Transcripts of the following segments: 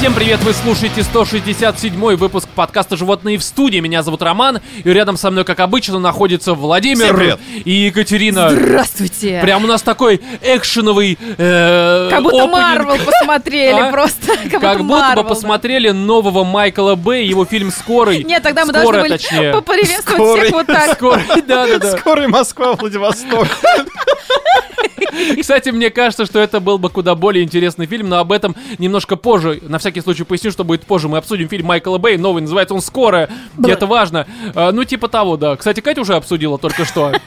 Всем привет, вы слушаете 167 выпуск подкаста «Животные в студии». Меня зовут Роман, и рядом со мной, как обычно, находится Владимир и Екатерина. Здравствуйте! Прям у нас такой экшеновый э, Как будто опенинг. Марвел посмотрели А? просто. Как, Как будто бы да. посмотрели нового Майкла Бэй, его фильм «Скорый». Нет, тогда мы должны были точнее. поприветствовать Скорый. всех вот так. Скорый, да-да-да. Скорый Москва, Владивосток. Кстати, мне кажется, что это был бы куда более интересный фильм, но об этом немножко позже. На всякий случай поясню, что будет позже. Мы обсудим фильм Майкла Бэй, новый, называется он «Скорая». И Бля. это важно. А, ну, типа того, да. Кстати, Катя уже обсудила только что.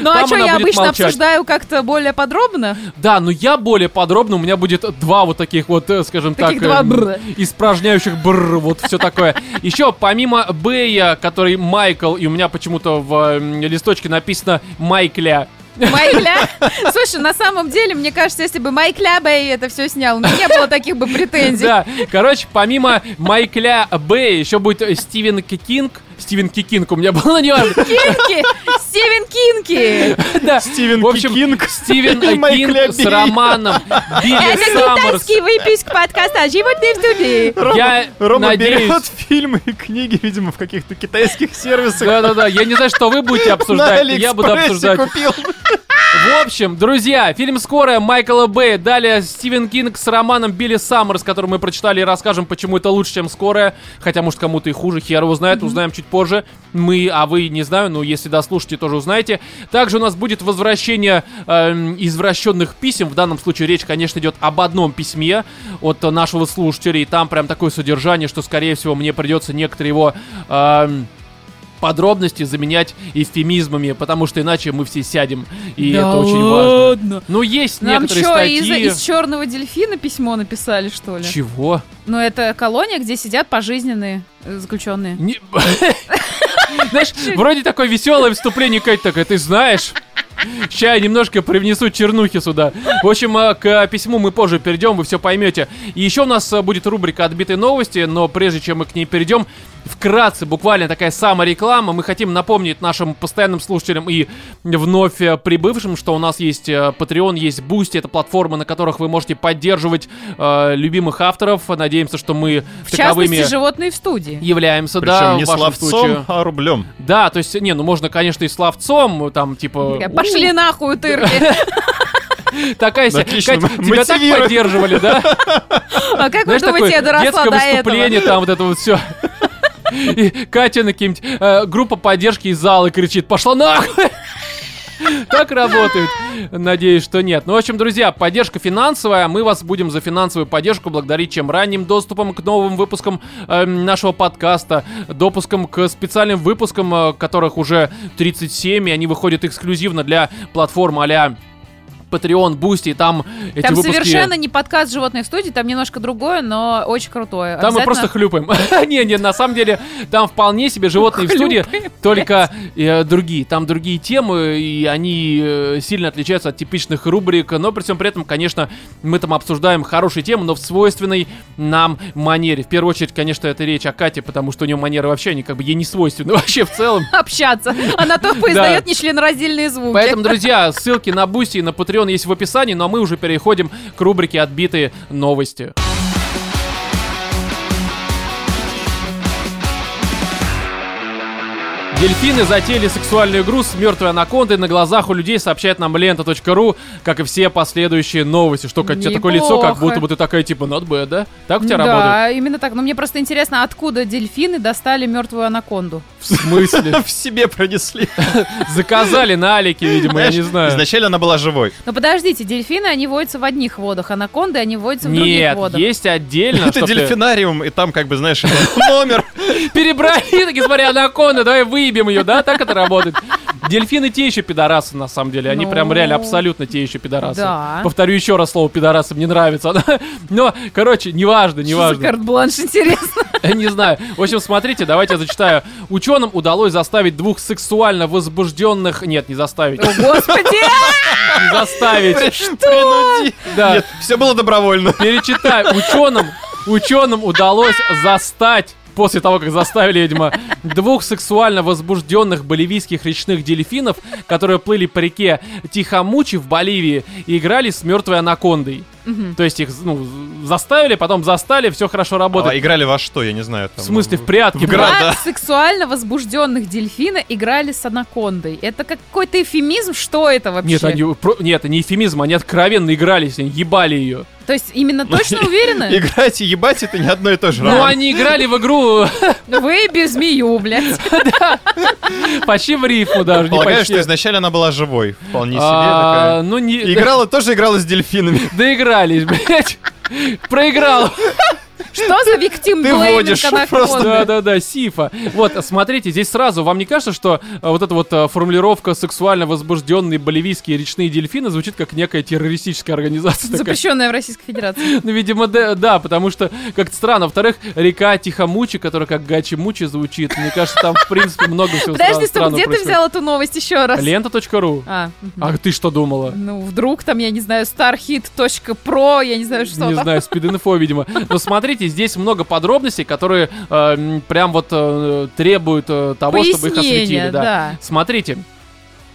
Ну а что, я обычно обсуждаю как-то более подробно? Да, но я более подробно, у меня будет два вот таких вот, э, скажем так, эм, испражняющих бр, вот все такое. Еще помимо Бэя, который Майкл, и у меня почему-то в эм, листочке написано Майкля. Майкля? Слушай, на самом деле, мне кажется, если бы Майкля Бэй это все снял, у меня не было таких бы претензий. Да, короче, помимо Майкля Бэя, еще будет Стивен Кинг. Стивен Кикинг у меня был, но не важно. Кинки! Стивен Кинки! Да. Стивен В общем, Кикинг Стивен Кинг с романом Билли Это Саммерс. китайский выпуск подкаста «Животные в студии». Рома, Я Рома надеюсь- берет фильмы и книги, видимо, в каких-то китайских сервисах. Да-да-да, я не знаю, что вы будете обсуждать, я буду обсуждать. купил. В общем, друзья, фильм «Скорая» Майкла Бэя, далее Стивен Кинг с романом Билли Саммерс, который мы прочитали и расскажем, почему это лучше, чем «Скорая», хотя, может, кому-то и хуже, хер его знает, узнаем чуть позже. Мы, а вы, не знаю, но если дослушаете, тоже узнаете. Также у нас будет возвращение эм, извращенных писем, в данном случае речь, конечно, идет об одном письме от э, нашего слушателя, и там прям такое содержание, что, скорее всего, мне придется некоторые его... эм, подробности заменять эвфемизмами, потому что иначе мы все сядем, и Да это очень важно. Ну, есть Нам некоторые что, из, статьи... из черного дельфина письмо написали, что ли? Чего? Ну, это колония, где сидят пожизненные э, заключенные. Не- Знаешь, вроде такое веселое вступление, Кать, такая, ты знаешь... Сейчас я немножко привнесу чернухи сюда. В общем, э, к письму мы позже перейдем, вы все поймете. И еще у нас э, будет рубрика «Отбитые новости», но прежде чем мы к ней перейдем, вкратце, буквально такая самореклама. Мы хотим напомнить нашим постоянным слушателям и вновь э, прибывшим, что у нас есть э, Patreon, есть Boosty, это платформы, на которых вы можете поддерживать э, любимых авторов. Надеемся, что мы В таковыми частности, животные в студии. являемся, да, Причем не в вашем словцом, случае. а рублем. Да, то есть, не, ну можно, конечно, и словцом, там, типа... Пошли нахуй, утырки. «У, Такая себе. Тебя так поддерживали, да? А как вы думаете, я доросла до этого? выступление, там вот это вот все. И Катя на каким-нибудь э, группа поддержки из зала кричит, пошла нахуй! Так работает. Надеюсь, что нет. Ну, в общем, друзья, поддержка финансовая. Мы вас будем за финансовую поддержку благодарить чем ранним доступом к новым выпускам эм, нашего подкаста, допуском к специальным выпускам, э, которых уже 37, и они выходят эксклюзивно для платформ а Patreon, Boosty, и там эти Там выпуски... совершенно не подкаст животных студии, там немножко другое, но очень крутое. Там мы Обязательно- просто хлюпаем. не, не, на самом деле, там вполне себе животные в студии, только э, другие. Там другие темы, и они э, сильно отличаются от типичных рубрик, но при всем при этом, конечно, мы там обсуждаем хорошие темы, но в свойственной нам манере. В первую очередь, конечно, это речь о Кате, потому что у нее манеры вообще, они как бы ей не свойственны вообще в целом. общаться. Она тупо издает нечленораздельные звуки. Поэтому, друзья, ссылки на Бусти и на Patreon есть в описании, но мы уже переходим к рубрике «Отбитые новости». Дельфины затеяли сексуальную игру с мертвой анакондой на глазах у людей, сообщает нам лента.ру, как и все последующие новости. Что, Катя, у тебя такое лицо, как будто бы ты такая, типа, not bad, да? Так у тебя да, работает? именно так. Но мне просто интересно, откуда дельфины достали мертвую анаконду? В смысле? В себе пронесли. Заказали на Алике, видимо, я не знаю. Изначально она была живой. Но подождите, дельфины, они водятся в одних водах, анаконды, они водятся в других Нет, водах. есть отдельно. Это дельфинариум, и там, как бы, знаешь, номер. Перебрали, такие, смотри, анаконда, давай выебем ее, да? Так это работает. Дельфины те еще пидорасы, на самом деле. Они Ну. прям реально абсолютно те еще пидорасы. Да. Повторю еще раз слово пидорасы, мне нравится. Но, короче, неважно, Что за неважно. карт-бланш, интересно? Не знаю. В общем, смотрите, давайте я зачитаю. Ученым удалось заставить двух сексуально возбужденных... Нет, не заставить. О, господи! Не заставить. Принуди. Да. Нет, все было добровольно. Перечитай. Ученым, ученым удалось застать после того, как заставили, видимо, двух сексуально возбужденных боливийских речных дельфинов, которые плыли по реке Тихомучи в Боливии и играли с мертвой анакондой. Мгм. То есть их ну, заставили, потом застали, все хорошо А работает. играли во что, я не знаю. В там, смысле, в прятки. в град. Два да. сексуально возбужденных дельфина играли с анакондой. Это какой-то эфемизм? Что это вообще? Нет, они, про- нет, это не эфемизм, они откровенно игрались, они ебали ее. То есть именно точно уверены? Играть и ебать это не одно и то же. Ну, они играли в игру Вы без змею, блядь. почти в рифму даже, Полагаю, что изначально она была живой. Вполне себе А, такая. Ну, не... Играла, тоже играла с дельфинами. Доигрались, блядь. Проиграл. Что за виктим Ты водишь просто. Да-да-да, Сифа. Вот, смотрите, здесь сразу, вам не кажется, что а, вот эта вот а, формулировка сексуально возбужденные боливийские речные дельфины звучит как некая террористическая организация такая? Запрещенная в Российской Федерации. Ну, видимо, да, да, потому что как-то странно. Во-вторых, река Тихомучи, которая как Гачи-Мучи звучит. Мне кажется, там, в принципе, много всего Подожди, стоп, где ты взял эту новость еще раз? Лента.ру. А. А ты что думала? ну вдруг там, я не знаю, starhit.pro, я не знаю, что не там. знаю, спид-инфо, видимо. Но смотрите, здесь много подробностей, которые э, прям вот э, требуют э, того, чтобы их осветили. Да. да. Смотрите.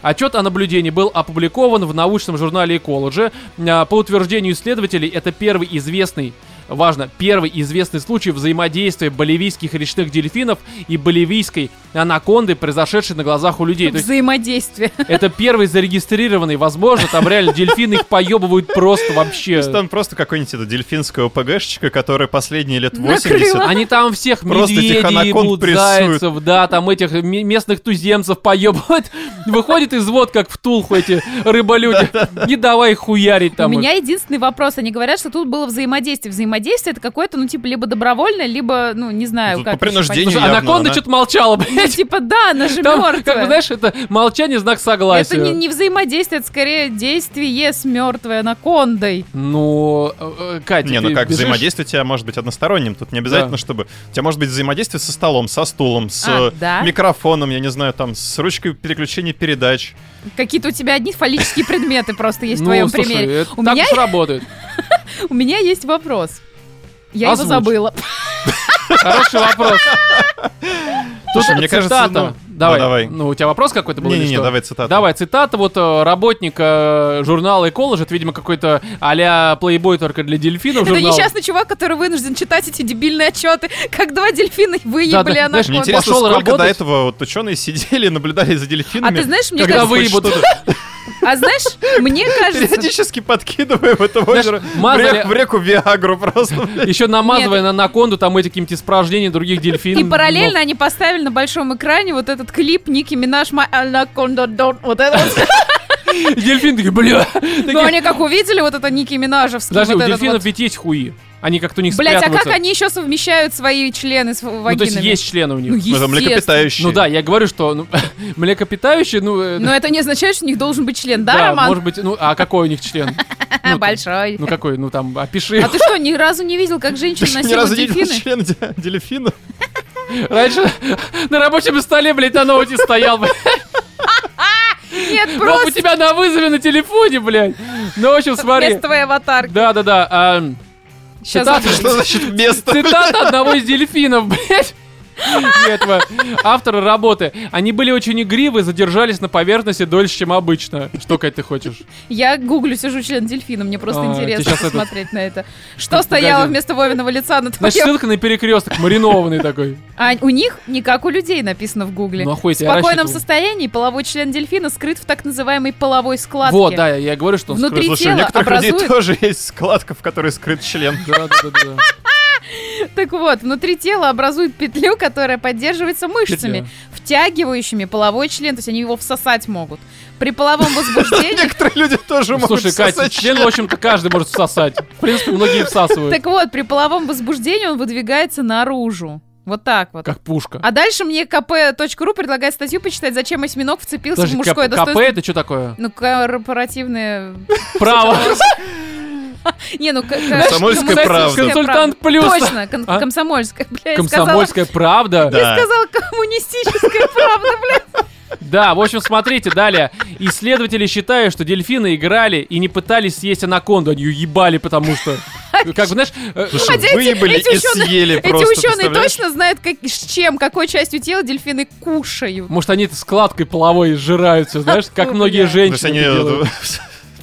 Отчет о наблюдении был опубликован в научном журнале Ecology. А, По утверждению исследователей, это первый известный Важно, первый известный случай взаимодействия боливийских речных дельфинов и боливийской анаконды, произошедший на глазах у людей. То есть Взаимодействие. это первый зарегистрированный, возможно, там реально дельфины их поебывают просто То вообще. есть там просто какой-нибудь это дельфинская ОПГшечка, которая последние лет Накрыла. 80 Они там всех медведей анаконд ебут, зайцев, да, там этих ме- местных туземцев поебывают. Выходит из вод, как в Тулху эти рыболюди. И давай хуярить там. У меня единственный вопрос. Они говорят, что тут было взаимодействие. Взаимодействие это какое-то, ну, типа, либо добровольное, либо, ну, не знаю, Тут как. по принуждению явно Анаконда она- что-то молчала, Ну, блядь. типа, да, она же Там, мертвая. как бы, знаешь, это молчание знак согласия. Это не, не взаимодействие, это скорее действие с мертвой анакондой. Ну, э, э, Катя, Не, ну как, бежишь? взаимодействие у тебя может быть односторонним. Тут не обязательно, Да. чтобы... У тебя может быть взаимодействие со столом, со стулом, с А, да? микрофоном, я не знаю, там, с ручкой переключения передач. Какие-то у тебя одни фаллические предметы просто есть в Ну, твоем примере. У так меня, уж работает. у меня есть вопрос. Я Озвучь. его забыла. Хороший вопрос. Слушай, мне кажется, цитата. ну, давай. ну, давай. Ну, у тебя вопрос какой-то был Не-не-не, давай цитату. Давай, цитата вот э, работника э, журнала Ecology, это, видимо, какой-то а-ля Playboy только для дельфинов Это журнал. несчастный чувак, который вынужден читать эти дебильные отчеты, как два дельфина выебали Да-да, знаешь, анаконду. Мне интересно, Пошел сколько до работать. этого вот ученые сидели и наблюдали за дельфинами. А ты знаешь, мне Когда кажется... выебут. А знаешь, мне кажется... Периодически подкидывая в это озеро, в мазали- в реку Виагру просто. Еще намазывая на анаконду там эти какие-нибудь испражнения других дельфинов. И параллельно они поставили на большом экране вот этот клип Ники Минаж My Anaconda Don't. Вот это. Ну, дельфины такие, бля. Ну, они как увидели вот это Ники Минажевский. Подожди, вот у дельфинов ведь есть хуи. Они как-то у них Блять, а как они еще совмещают свои члены с Ну, то есть вагинами? есть члены у них. Ну, Ну, это млекопитающие. Ну да, я говорю, что ну, млекопитающие, ну... э, Но это не означает, что у них должен быть член, да, Роман? может быть, ну, а какой у них член? ну, Большой. Ну какой, ну там, опиши. А ты что, ни разу не видел, как женщины Ты что, ни носила разу не видел дельфины? член де- дельфина? Раньше на рабочем столе, блядь, на ноуте стоял, блядь. Нет, Вот у просто тебя на вызове на телефоне, блядь. Ну, в общем, смотри. вместо твоей аватарки. Да-да-да. Сейчас цитата. Что значит место? Цитата одного из дельфинов, блядь. Этого автора работы. Они были очень игривы, задержались на поверхности дольше, чем обычно. Что, Кать, ты хочешь? Я гуглю, сижу член дельфина, мне просто А, интересно посмотреть на это. Что стояло вместо Вовиного лица на Значит, твоем... ссылка на перекресток, маринованный такой. А у них не как у людей написано в гугле. Ну, в охуеть, я спокойном состоянии половой член дельфина скрыт в так называемой половой складке. Вот, да, я говорю, что он Внутри скрыт. Слушай, у некоторых людей тоже есть складка, в которой скрыт член. Да, да, да. Так вот, внутри тела образует петлю, которая поддерживается мышцами, втягивающими половой член, то есть они его всосать могут. При половом возбуждении... Некоторые люди тоже могут Слушай, Катя, член, в общем-то, каждый может всосать. В принципе, многие всасывают. Так вот, при половом возбуждении он выдвигается наружу. Вот так вот. Как пушка. А дальше мне kp.ru предлагает статью почитать, зачем осьминог вцепился Подожди, в мужское КП достоинство. это что такое? Ну, корпоративное... Право. Не, ну... Комсомольская правда. Консультант плюс. Точно, А? комсомольская. Бля, я сказала, Комсомольская правда. Да. я сказала коммунистическая правда, бля. Да, в общем, смотрите, далее. Исследователи считают, что дельфины играли и не пытались съесть анаконду, они ее ебали, потому что... Как бы, знаешь, э, Слушай, эти- выебали эти и ученые- съели Эти просто, ученые представляешь? точно знают, как, с чем, какой частью тела дельфины кушают. может, они складкой половой сжирают все, знаешь, как многие есть женщины они э, делают.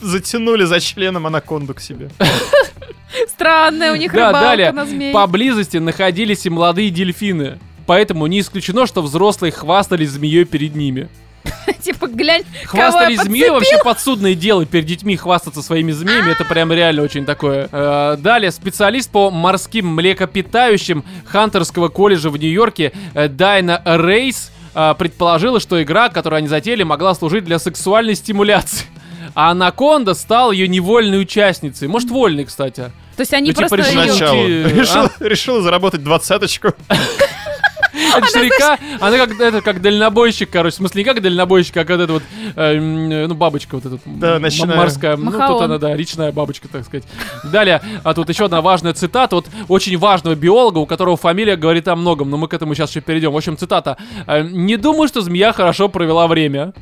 Затянули за членом анаконду к себе. Странная у них Да, рыбалка далее. на змей. Поблизости находились и молодые дельфины. Поэтому не исключено, что взрослые хвастались змеей перед ними. Типа, глянь, Хвастались змеей вообще подсудное дело перед детьми хвастаться своими змеями. Это прям реально очень такое. Э, Далее, специалист по морским млекопитающим Хантерского колледжа в Нью-Йорке э, Дайна Рейс э, предположила, что игра, которую они затеяли, могла служить для сексуальной стимуляции. А Анаконда стал ее невольной участницей. Может, вольной, кстати. То есть они Ну, типа, просто решили её- начать- Начало. а? Решил, решил заработать двадцаточку. Это же река, она как, это, как дальнобойщик, короче. В смысле, не как дальнобойщик, а как это вот, э, м, э, ну, бабочка вот эта Да, м, ночная. морская. Ну, тут Махаон. она, да, речная бабочка, так сказать. Далее, а тут еще одна важная цитата от очень важного биолога, у которого фамилия говорит о многом, но мы к этому сейчас еще перейдем. В общем, цитата. Э, «Не думаю, что змея хорошо провела время».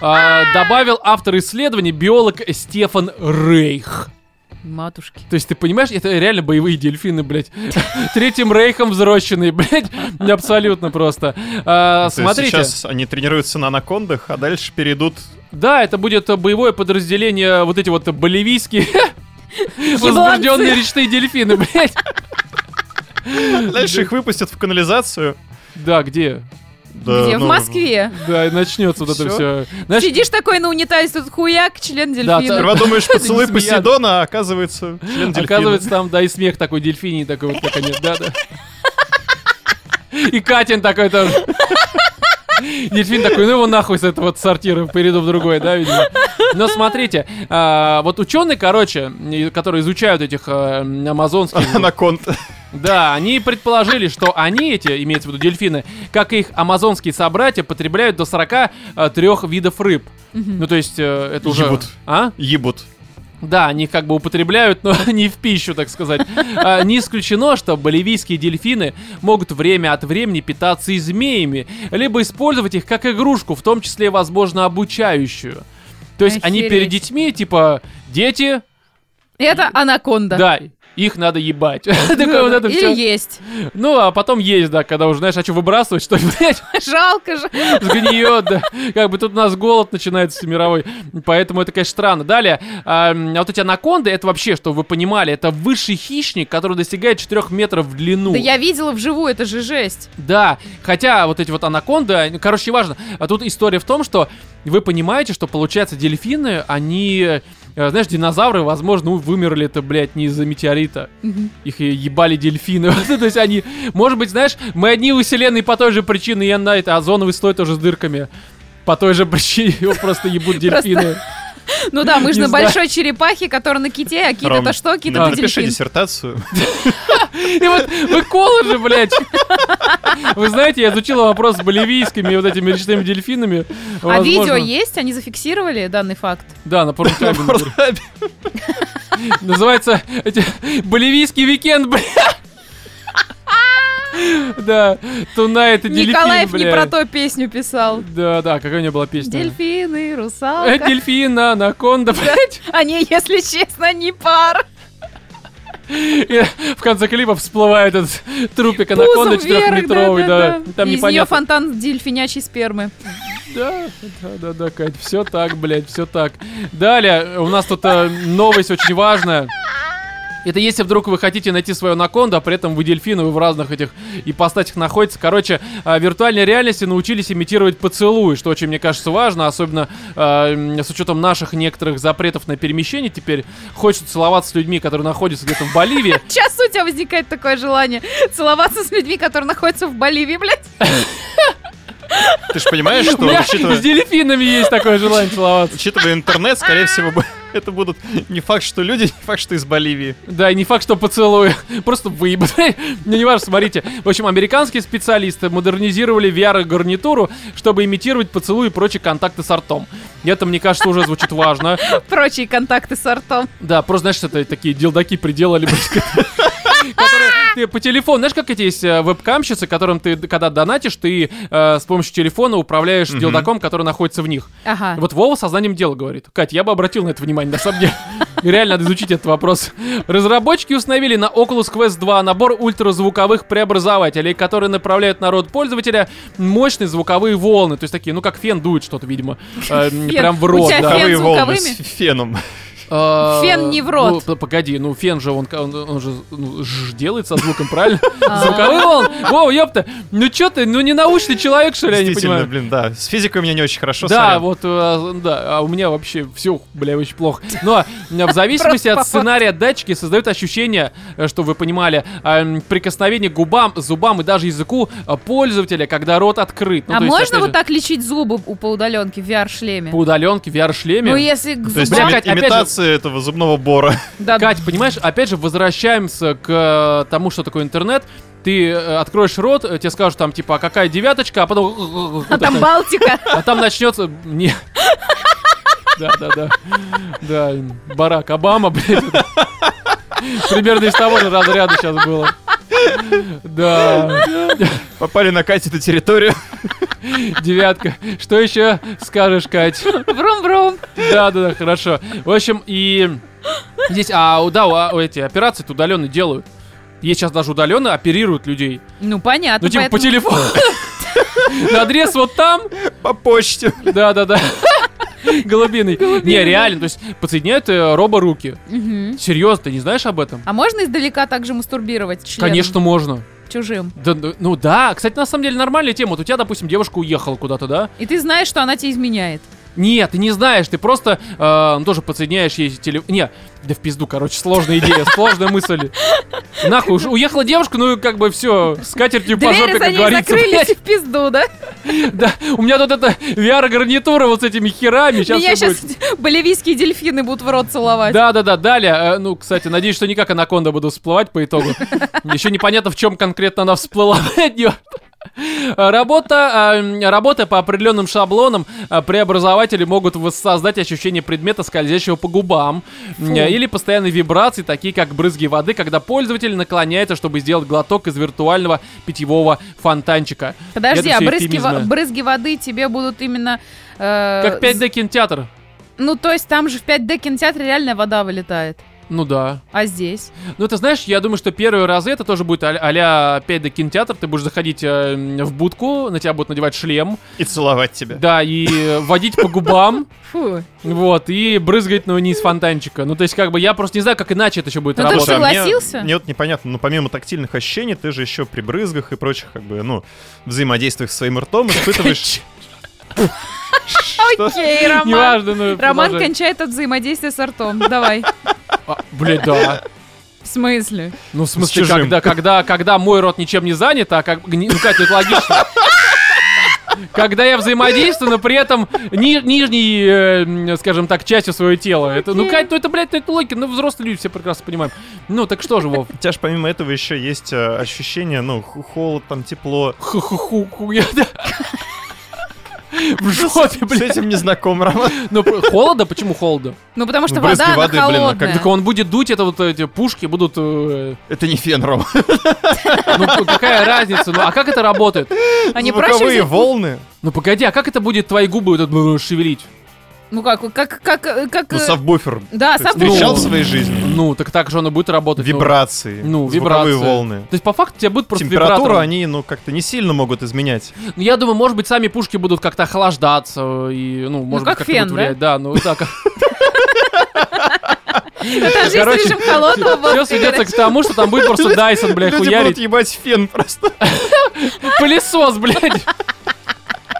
А, Добавил автор исследований биолог Стефан Рейх. Матушки. То есть, ты понимаешь, это реально боевые дельфины, блядь. Третьим рейхом взрощенные, блядь. Абсолютно просто. А, То есть смотрите. Сейчас они тренируются на анакондах, а дальше перейдут... Да, это будет боевое подразделение, вот эти вот болевийские возбужденные речные дельфины, блядь. Дальше их выпустят в канализацию. Да, где? Да, Где? В ну, Москве. Да, и начнется вот это все. Знаешь, Сидишь такой на унитазе, тут хуяк, член Да, дельфина. Сперва думаешь, поцелуй. Посейдона, а оказывается член дельфина. оказывается, там, да, и смех такой дельфиний такой вот наконец, да, да. И Катин такой тоже. Дельфин такой, ну его нахуй с этого сортира, перейду в другой, да, видимо. Но смотрите, а, вот ученые, короче, которые изучают этих а, амазонских Анаконд. Да, они предположили, что они, эти, имеется в виду дельфины, как и их амазонские собратья, потребляют до 43 видов рыб. Ну, то есть, э, это уже... Ебут. А? Ебут. Да, они как бы употребляют, но не в пищу, так сказать. А, не исключено, что боливийские дельфины могут время от времени питаться и змеями, либо использовать их как игрушку, в том числе, возможно, обучающую. То есть они Охереть. перед детьми, типа, дети, Это анаконда. да, их надо ебать. Такое вот это Или есть. Ну, а потом есть, да, когда уже, знаешь, а что, выбрасывать, что ли, блядь, Жалко же. сгниет, да. Как бы тут у нас голод начинается мировой, поэтому это, конечно, странно. Далее, а, а вот эти анаконды, это вообще, что вы понимали, это высший хищник, который достигает 4 метров в длину. Да я видела вживую, это же жесть. Да, хотя вот эти вот анаконды, короче, неважно. А тут история в том, что вы понимаете, что, получается, дельфины, они, э, знаешь, динозавры, возможно, вымерли это, блядь, не из-за метеорита. Их и ебали дельфины. То есть они, может быть, знаешь, мы одни у вселенной по той же причине, я на это, озоновый слой тоже с дырками. По той же причине его просто ебут дельфины. Ну да, мы же на большой черепахе, которая на ките, а кит это что? Кит это Напиши диссертацию. И вот вы колледжи, блядь. Вы знаете, я изучила вопрос с боливийскими вот этими речными дельфинами. А видео есть? Они зафиксировали данный факт? Да, на порнхабе. Называется эти, боливийский уикенд, бля. Да, Тунайт и дельфин, Николаев не про то песню писал. Да, да, какая у меня была песня? Дельфины, Э, русалка. Дельфин, анаконда, блядь. Они, если честно, не пара. И в конце клипа всплывает этот трупик анаконды Пузом вверх, четырехметровый, да. Там Из нее непонятно. фонтан дельфинячей спермы. Да, да, да, да, Кать, все так, блядь, все так. Далее, у нас тут э, новость очень важная. Это если вдруг вы хотите найти свою анаконду, а при этом вы дельфины, вы в разных этих ипостатях находитесь. Короче, э, виртуальной реальности научились имитировать поцелуй, что очень, мне кажется, важно, особенно э, с учетом наших некоторых запретов на перемещение. Теперь хочется целоваться с людьми, которые находятся где-то в Боливии. Сейчас у тебя возникает такое желание целоваться с людьми, которые находятся в Боливии, блядь. Ты же понимаешь, У что, меня учитывая, с дельфинами есть такое желание целоваться. учитывая интернет, скорее всего, это будут не факт, что люди, не факт, что из Боливии. Да, и не факт, что поцелуй. Просто выебать. Ну, не важно, смотрите. В общем, американские специалисты модернизировали VR-гарнитуру, чтобы имитировать поцелуй и прочие контакты с ртом. Это, мне кажется, уже звучит важно. Прочие контакты с ртом. Да, просто, знаешь, это такие делдаки приделали. которые ты по телефону, знаешь, как эти есть э, вебкамщицы, которым ты, когда донатишь, ты э, с помощью телефона управляешь делдаком, который находится в них. Ага. Вот Вова сознанием дела говорит. Кать, я бы обратил на это внимание, на самом деле. Реально надо изучить этот вопрос. Разработчики установили на Oculus Quest 2 набор ультразвуковых преобразователей, которые направляют на рот пользователя мощные звуковые волны. То есть такие, ну как фен дует что-то, видимо. э. Прям в У рот, тебя да. фен Звуковые волны с феном. А, Фен не в рот. Ну, погоди, ну фен же, он, он, он же ну, ж делает со звуком, правильно? А. Звуковые волны? Вова, ёпта, ну чё ты, ну не научный человек, что ли, я не понимаю. блин, да. С физикой у меня не очень хорошо, Да, вот, э, да, а у меня вообще все, бля, очень плохо. Но э, в зависимости от сценария датчики создают ощущение, э, что вы понимали, прикосновение к губам, зубам и даже языку э, пользователя, когда рот открыт. Ну, а есть, можно вот так лечить зубы у по удаленке в VR-шлеме? по удаленке, в VR-шлеме? Ну, если к Бля, зубам... имитация этого зубного бора. Да, Кать, понимаешь, опять же, возвращаемся к э, тому, что такое интернет. Ты э, откроешь рот, э, тебе скажут там, типа, а какая девяточка, а потом... а там. Балтика. А там начнется... Не. Да, да, да. Да, Барак Обама, блядь. Примерно из того же разряда сейчас было. Да, Попали на Кате эту территорию. девятка. Что еще скажешь, Кать? Брум-брум. Да, да, да, хорошо. В общем, и здесь, а, у- да, у- а, у эти операции удаленно делают. Есть сейчас даже удаленно оперируют людей. Ну, понятно. Ну, типа по поэтому- телефону. Адрес вот там. По почте. Да, да, да. Голубиный. Не, реально, то есть подсоединяют э, робо-руки. Серьезно, ты не знаешь об этом? А можно издалека также мастурбировать членом Конечно, можно. чужим? Да, да, ну да, кстати, на самом деле нормальная тема. Вот у тебя, допустим, девушка уехала куда-то, да? И ты знаешь, что она тебя изменяет. Нет, ты не знаешь, ты просто э, ну, тоже подсоединяешь ей телефон. Не, да в пизду, короче, сложная идея, сложная мысль. Нахуй, уж уехала девушка, ну как бы все, с катертью по жопе, как говорится. закрылись в пизду, да? Да, у меня тут эта VR-гарнитура вот с этими херами. Сейчас Меня сейчас боливийские дельфины будут в рот целовать. Да, да, да, далее. э, Ну, кстати, надеюсь, что не как анаконда буду всплывать по итогу. Еще непонятно, в чем конкретно она всплыла от неё. Работа, э, работая по определенным шаблонам, э, преобразователи могут воссоздать ощущение предмета, скользящего по губам, э, или постоянные вибрации, такие как брызги воды, когда пользователь наклоняется, чтобы сделать глоток из виртуального питьевого фонтанчика. Подожди, а брызги, во- брызги воды тебе будут именно... э, Как 5D кинотеатр. Ну, то есть там же в 5D кинотеатре реальная вода вылетает. Ну да. А здесь? Ну, ты знаешь, я думаю, что первые разы это тоже будет а-ля опять до кинотеатр. Ты будешь заходить э, в будку, на тебя будут надевать шлем, И целовать тебя. да, и э, водить по губам, Фу. вот, и брызгать, ну, не из фонтанчика. Ну, то есть, как бы, я просто не знаю, как иначе это еще будет Ну, ты работать. мне- согласился? Мне, вот непонятно, ну помимо тактильных ощущений, ты же еще при брызгах и прочих, как бы, ну, взаимодействиях с своим ртом испытываешь... Окей, Роман. Неважно, ну, Роман кончает от взаимодействия с ртом. Давай. А, Блядь, да. В смысле? Ну, в смысле, чужим. когда, когда, когда мой рот ничем не занят, а как... Ну, Катя, это логично. Когда я взаимодействую, но при этом ни- нижней, э, скажем так, частью своего тела. Это, ну, Кать, ну это, блядь, ну это логика, ну взрослые люди все прекрасно понимаем. Ну, так что же, Вов? У тебя же помимо этого еще есть э, ощущение, ну, холод, там, тепло. Ху-ху-ху, я- да. В жопе, С блядь. этим не знаком, Роман. Ну, холодно? Почему холодно? Ну, потому что Ну, брызги вода, воды, блин, а как-. Так он будет дуть, это вот эти пушки будут... э, Это не фен, Рома. Ну, какая разница? Ну, а как это работает? Они проще волны. Ну, погоди, а как это будет твои губы вот это, э, шевелить? Ну как, как, как, как... Ну, э, сабвуфер. Да, Ты сабвуфер. встречал Ну, в своей жизни? Ну, так так же оно будет работать. ну. Вибрации. Ну, вибрации. волны. То есть, по факту, у тебя будет просто Температуру вибратор. они, ну, как-то не сильно могут изменять. Ну, я думаю, может быть, сами пушки будут как-то охлаждаться и, ну, может как быть, как-то фен, будут влиять. Да, ну, так. Ну, там же Короче, режим холодного Все сведется к тому, что там будет просто Дайсон, блядь, Люди будут хуярить. ебать фен просто. Пылесос, блядь.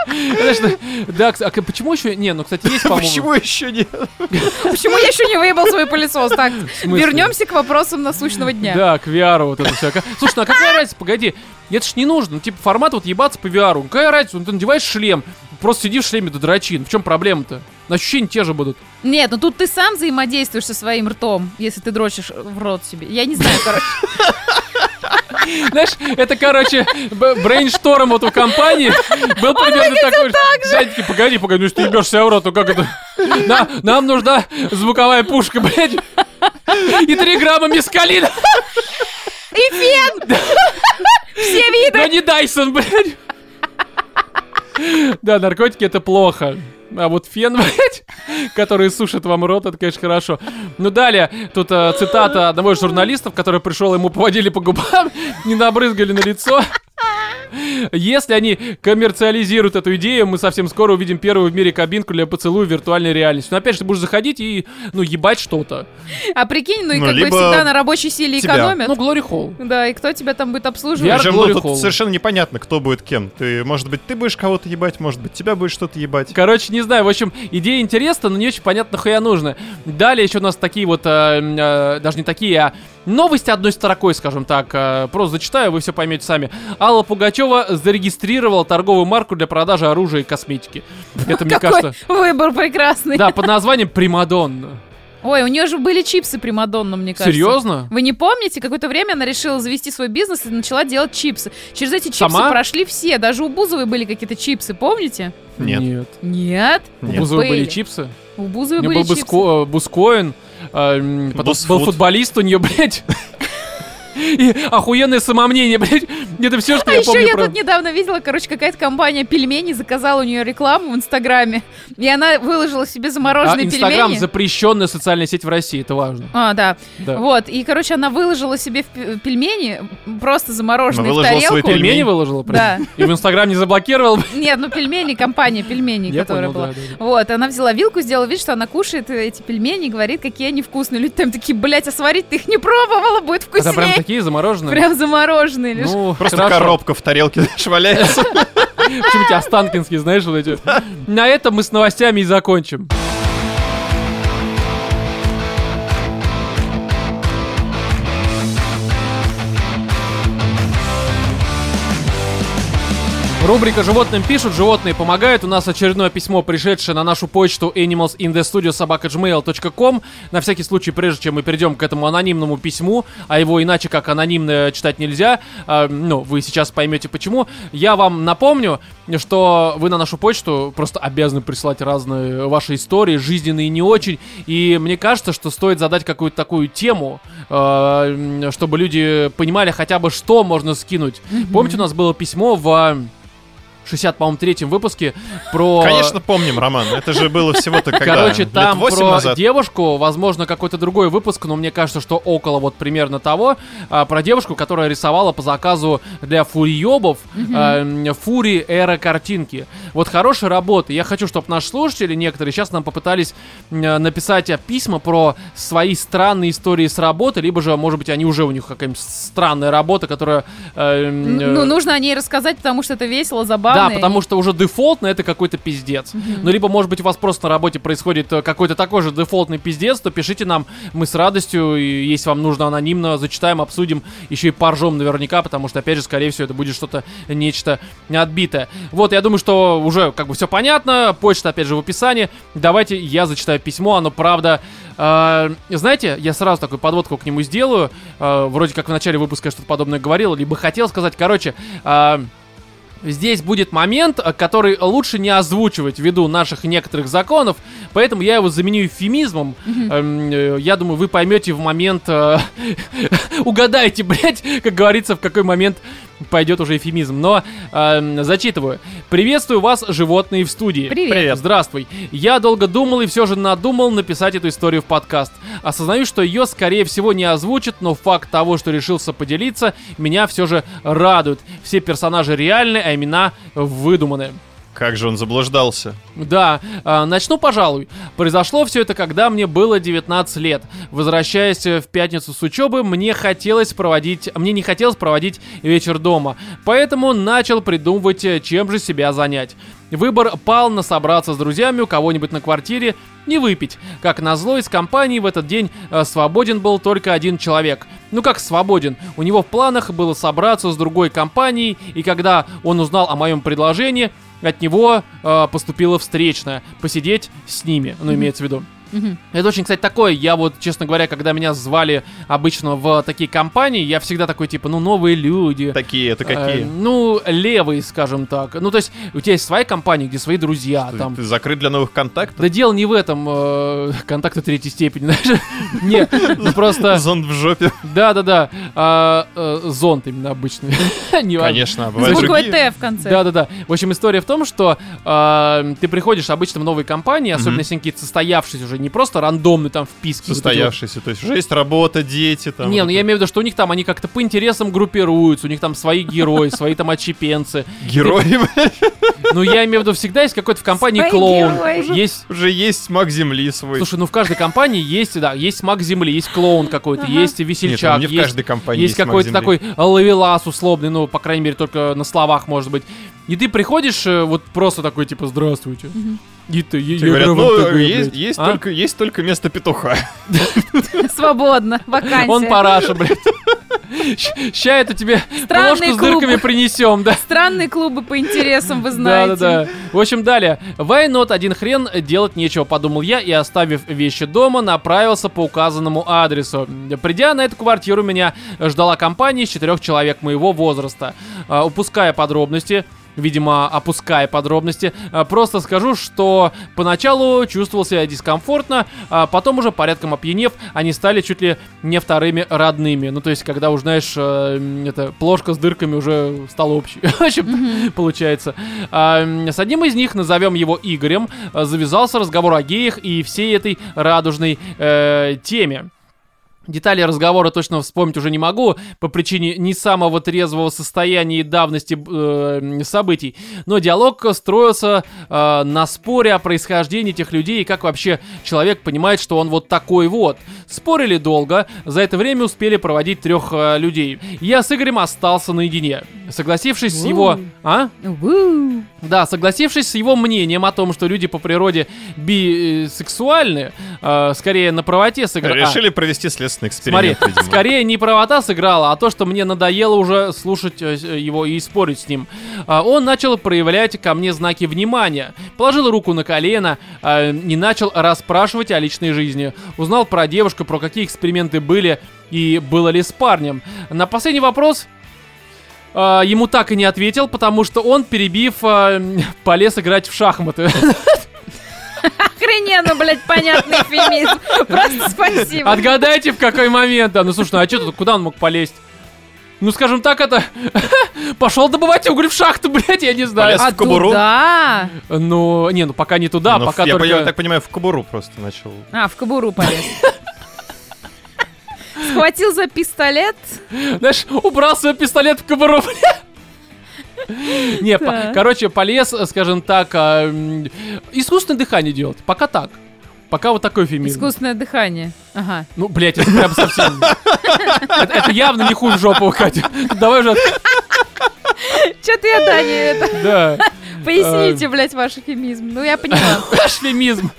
Конечно, да, а почему еще... Не, ну, кстати, есть, по-моему... Почему еще нет? Почему я еще не выебал свой пылесос? Так, вернемся к вопросам насущного дня. Да, к VR вот это все. Слушай, ну а какая разница, погоди, это ж не нужно, ну, типа формат вот ебаться по VR, какая разница, ну, ты надеваешь шлем, просто сиди в шлеме до дрочи, ну, в чем проблема-то? Ощущения те же будут. Нет, ну тут ты сам взаимодействуешь со своим ртом, если ты дрочишь в рот себе. Я не знаю, короче. Знаешь, это, короче, brainstorm вот у компании был примерно такой. Дядьки, погоди, погоди, ну если ты ебешься в рот, то как это? На- нам нужна звуковая пушка, блядь. И 3 грамма мескалина. И фен! Все виды! Но не Дайсон, блядь. Да, наркотики это плохо. А вот фен, блядь, который сушит вам рот, это, конечно, хорошо. Ну, далее, тут э, цитата одного из журналистов, который пришел, ему поводили по губам, не набрызгали на лицо. Если они коммерциализируют эту идею, мы совсем скоро увидим первую в мире кабинку для поцелуя в виртуальной реальности. Но опять же, ты будешь заходить и, ну, ебать что-то. А прикинь, ну и Ну, как бы либо всегда на рабочей силе тебя. экономят. Ну, Глори Холл. Да, и кто тебя там будет обслуживать? Причем, Glory ну, тут совершенно непонятно, кто будет кем. Ты, может быть, ты будешь кого-то ебать, может быть, тебя будет что-то ебать. Короче, не знаю, в общем, идея интересна, но не очень понятно, нахуя нужно. Далее еще у нас такие вот, э, э, даже не такие, а новости одной строкой, скажем так. Э, просто зачитаю, вы все поймете сами. Алла Пугачева зарегистрировала торговую марку для продажи оружия и косметики. Это, мне Какой кажется... выбор прекрасный. Да, под названием Примадонна. Ой, у нее же были чипсы Примадонна, мне кажется. Серьезно? Вы не помните, какое-то время она решила завести свой бизнес и начала делать чипсы. Через эти чипсы Сама? прошли все. Даже у Бузовой были какие-то чипсы, помните? Нет. Нет. Нет. У. Бузовой были чипсы. У Бузовой были был чипсы. Э, Бускоин. М, Потом был футболист у нее, блядь. И охуенное самомнение, блядь. Это все, что А я еще помню я про... тут недавно видела, короче, какая-то компания пельменей заказала у нее рекламу в Инстаграме. И она выложила себе А, замороженные Инстаграм пельмени. запрещенная социальная сеть в России, это важно. А, да. Да. Вот. И, короче, она выложила себе в пе- пельмени, просто замороженные в выложила свои тарелку. пельмени. Пельмени выложила? прям? Да. И в Инстаграм не заблокировал? Нет, ну пельмени, компания пельменей, Я которая понял, была. да, да, да. Вот, она взяла вилку, сделала вид, что она кушает э, эти пельмени и говорит, какие они вкусные. Люди там такие, блядь, а сварить ты их не пробовала, будет вкуснее. Такие замороженные? Прям замороженные лишь. Ну, Просто хорошо. коробка в тарелке шваляется. Почему-нибудь Останкинские, знаешь, вот эти. На этом мы с новостями и закончим. Рубрика «Животным пишут, животные помогают». У нас очередное письмо, пришедшее на нашу почту animalsinthestudio.sobaka.gmail.com. На всякий случай, прежде чем мы перейдем к этому анонимному письму, а его иначе как анонимное читать нельзя, а, ну, вы сейчас поймете почему, я вам напомню, что вы на нашу почту просто обязаны присылать разные ваши истории, жизненные не очень. И мне кажется, что стоит задать какую-то такую тему, э, чтобы люди понимали хотя бы, что можно скинуть. Помните, у нас было письмо в 60, по-моему, третьем выпуске про... Конечно, помним, Роман. Это же было всего-то когда? Короче, Лет там про назад. девушку, возможно, какой-то другой выпуск, но мне кажется, что около вот примерно того, а, про девушку, которая рисовала по заказу для фуриёбов а, фури эра картинки. Вот хорошая работа. Я хочу, чтобы наши слушатели некоторые сейчас нам попытались м, написать а, письма про свои странные истории с работы, либо же, может быть, они уже у них какая-нибудь странная работа, которая... э, Н- Ну, э, нужно о ней рассказать, потому что это весело, забавно. Да, потому что уже дефолтно это какой-то пиздец. Ну, либо, может быть, у вас просто на работе происходит э, какой-то такой же дефолтный пиздец, то пишите нам, мы с радостью, и если вам нужно анонимно, зачитаем, обсудим, еще и поржем наверняка, потому что, опять же, скорее всего, это будет что-то, нечто отбитое. Вот, я думаю, что уже как бы все понятно, почта, опять же, в описании. Давайте я зачитаю письмо, оно, правда, э, знаете, я сразу такую подводку к нему сделаю, э, вроде как в начале выпуска я что-то подобное говорил, либо хотел сказать, короче, э, Здесь будет момент, э, который лучше не озвучивать ввиду наших некоторых законов, поэтому я его заменю эвфемизмом. Э, Я думаю, вы поймете в момент... э, Угадайте, блядь, как говорится, в какой момент пойдет уже эвфемизм. Но эм, зачитываю. Приветствую вас, животные в студии. Привет. Здравствуй. Я долго думал и все же надумал написать эту историю в подкаст. Осознаю, что ее, скорее всего, не озвучат, но факт того, что решился поделиться, меня все же радует. Все персонажи реальны, а имена выдуманы. Как же он заблуждался. Да, э, начну, пожалуй. Произошло все это, когда мне было 19 лет. Возвращаясь э, в пятницу с учебы, мне хотелось проводить, мне не хотелось проводить вечер дома, поэтому начал придумывать, э, чем же себя занять. Выбор пал на собраться с друзьями у кого-нибудь на квартире и выпить. Как назло, из компании в этот день э, свободен был только один человек. Ну как свободен? У него в планах было собраться с другой компанией, и когда он узнал о моем предложении, от него э, поступила встречная посидеть с ними, ну имеется в виду. Мгм. Это очень, кстати, такое. Я вот, честно говоря, когда меня звали обычно в такие компании, я всегда такой, типа, ну, новые люди. Такие, это Э, какие? ну, левые, скажем так. Ну, то есть, у тебя есть своя компания, где свои друзья, Ты- там. Ты закрыт для новых контактов? Да дело не в этом, э, контакты третьей степени, знаешь. Не, ну просто, Зонд в жопе. да-да-да, а, э, зонт именно обычный. Конечно, а С бывают буквой другие. Т в конце. Да-да-да. В общем, история в том, что э, ты приходишь обычно в новые компании, особенно если какие-то состоявшиеся уже, не просто рандомные там вписки. вот эти вот. Состоявшиеся, то есть уже есть работа, дети там. Не, вот ну я это. имею в виду, что у них там они как-то по интересам группируются, у них там свои герои, свои там отщепенцы. Герои, Ну я имею в виду, всегда есть какой-то в компании клоун. Есть уже есть маг земли свой. Слушай, ну в каждой компании есть, да, есть маг земли, есть клоун какой-то, есть Нет, весельчак, ну не в есть, каждой компании есть какой-то такой ловелас условный, ну, по крайней мере, только на словах, может быть. И ты приходишь, э, вот просто такой, типа, здравствуйте. И ты, Тебе я говорят, ну, МТГ, есть, блядь». есть, А? только, есть только место петуха. Свободно. Вакансия. Он параша, блядь. Ща это тебе Странный ложку с дырками принесем, да. Странные клубы по интересам, вы знаете. Да-да-да. В общем, далее. Why not один хрен, делать нечего, подумал я, и оставив вещи дома, направился по указанному адресу. Придя на эту квартиру, меня ждала компания из четырех человек моего возраста. А, Упуская подробности, видимо, опуская подробности, а, просто скажу, что поначалу чувствовал себя дискомфортно, а потом уже порядком опьянев, они стали чуть ли не вторыми родными. Ну, то есть, когда уж, знаешь, э, м, это, плошка с дырками уже стала общей. В общем, получается. А, С одним из них, назовем его Игорем, э, завязался разговор о геях и всей этой радужной э, теме. Детали разговора точно вспомнить уже не могу по причине не самого трезвого состояния и давности э, событий. Но диалог строился э, на споре о происхождении этих людей и как вообще человек понимает, что он вот такой вот. Спорили долго, за это время успели проводить трех э, людей. Я с Игорем остался наедине. Согласившись с его... А? Да, согласившись с его мнением о том, что люди по природе бисексуальны, э, скорее на правоте сыграли. Решили провести следственный Смотри, эксперимент, видимо. скорее не правота сыграла, а то, что мне надоело уже слушать э, его и спорить с ним. А, Он начал проявлять ко мне знаки внимания, положил руку на колено а, и начал расспрашивать о личной жизни. Узнал про девушку, про какие эксперименты были и было ли с парнем. На последний вопрос а, ему так и не ответил, потому что он, перебив, полез играть в шахматы. Охрененно, блядь, понятный эфемизм. Просто спасибо. Отгадайте, в какой момент. Да, ну слушай, ну а что тут, куда он мог полезть? Ну, скажем так, это... Пошел добывать уголь в шахту, блядь, я не знаю. Полез А в кобуру? туда? Ну, не, ну пока не туда, Ну, пока я, только... я так понимаю, в кобуру просто начал. А, в кобуру полез. Схватил за пистолет. Знаешь, убрал свой пистолет в кобуру, бля. Не, короче, полез, скажем так, а, искусственное дыхание делать. Пока так. Пока вот такой эфемизм. Искусственное дыхание. Ага. Ну, блядь, это прям совсем... Это явно не хуй в жопу, Катя. Давай уже... Что-то я, да, не это. Да. Поясните, блядь, ваш эфемизм. Ну, я поняла. Ваш фемизм.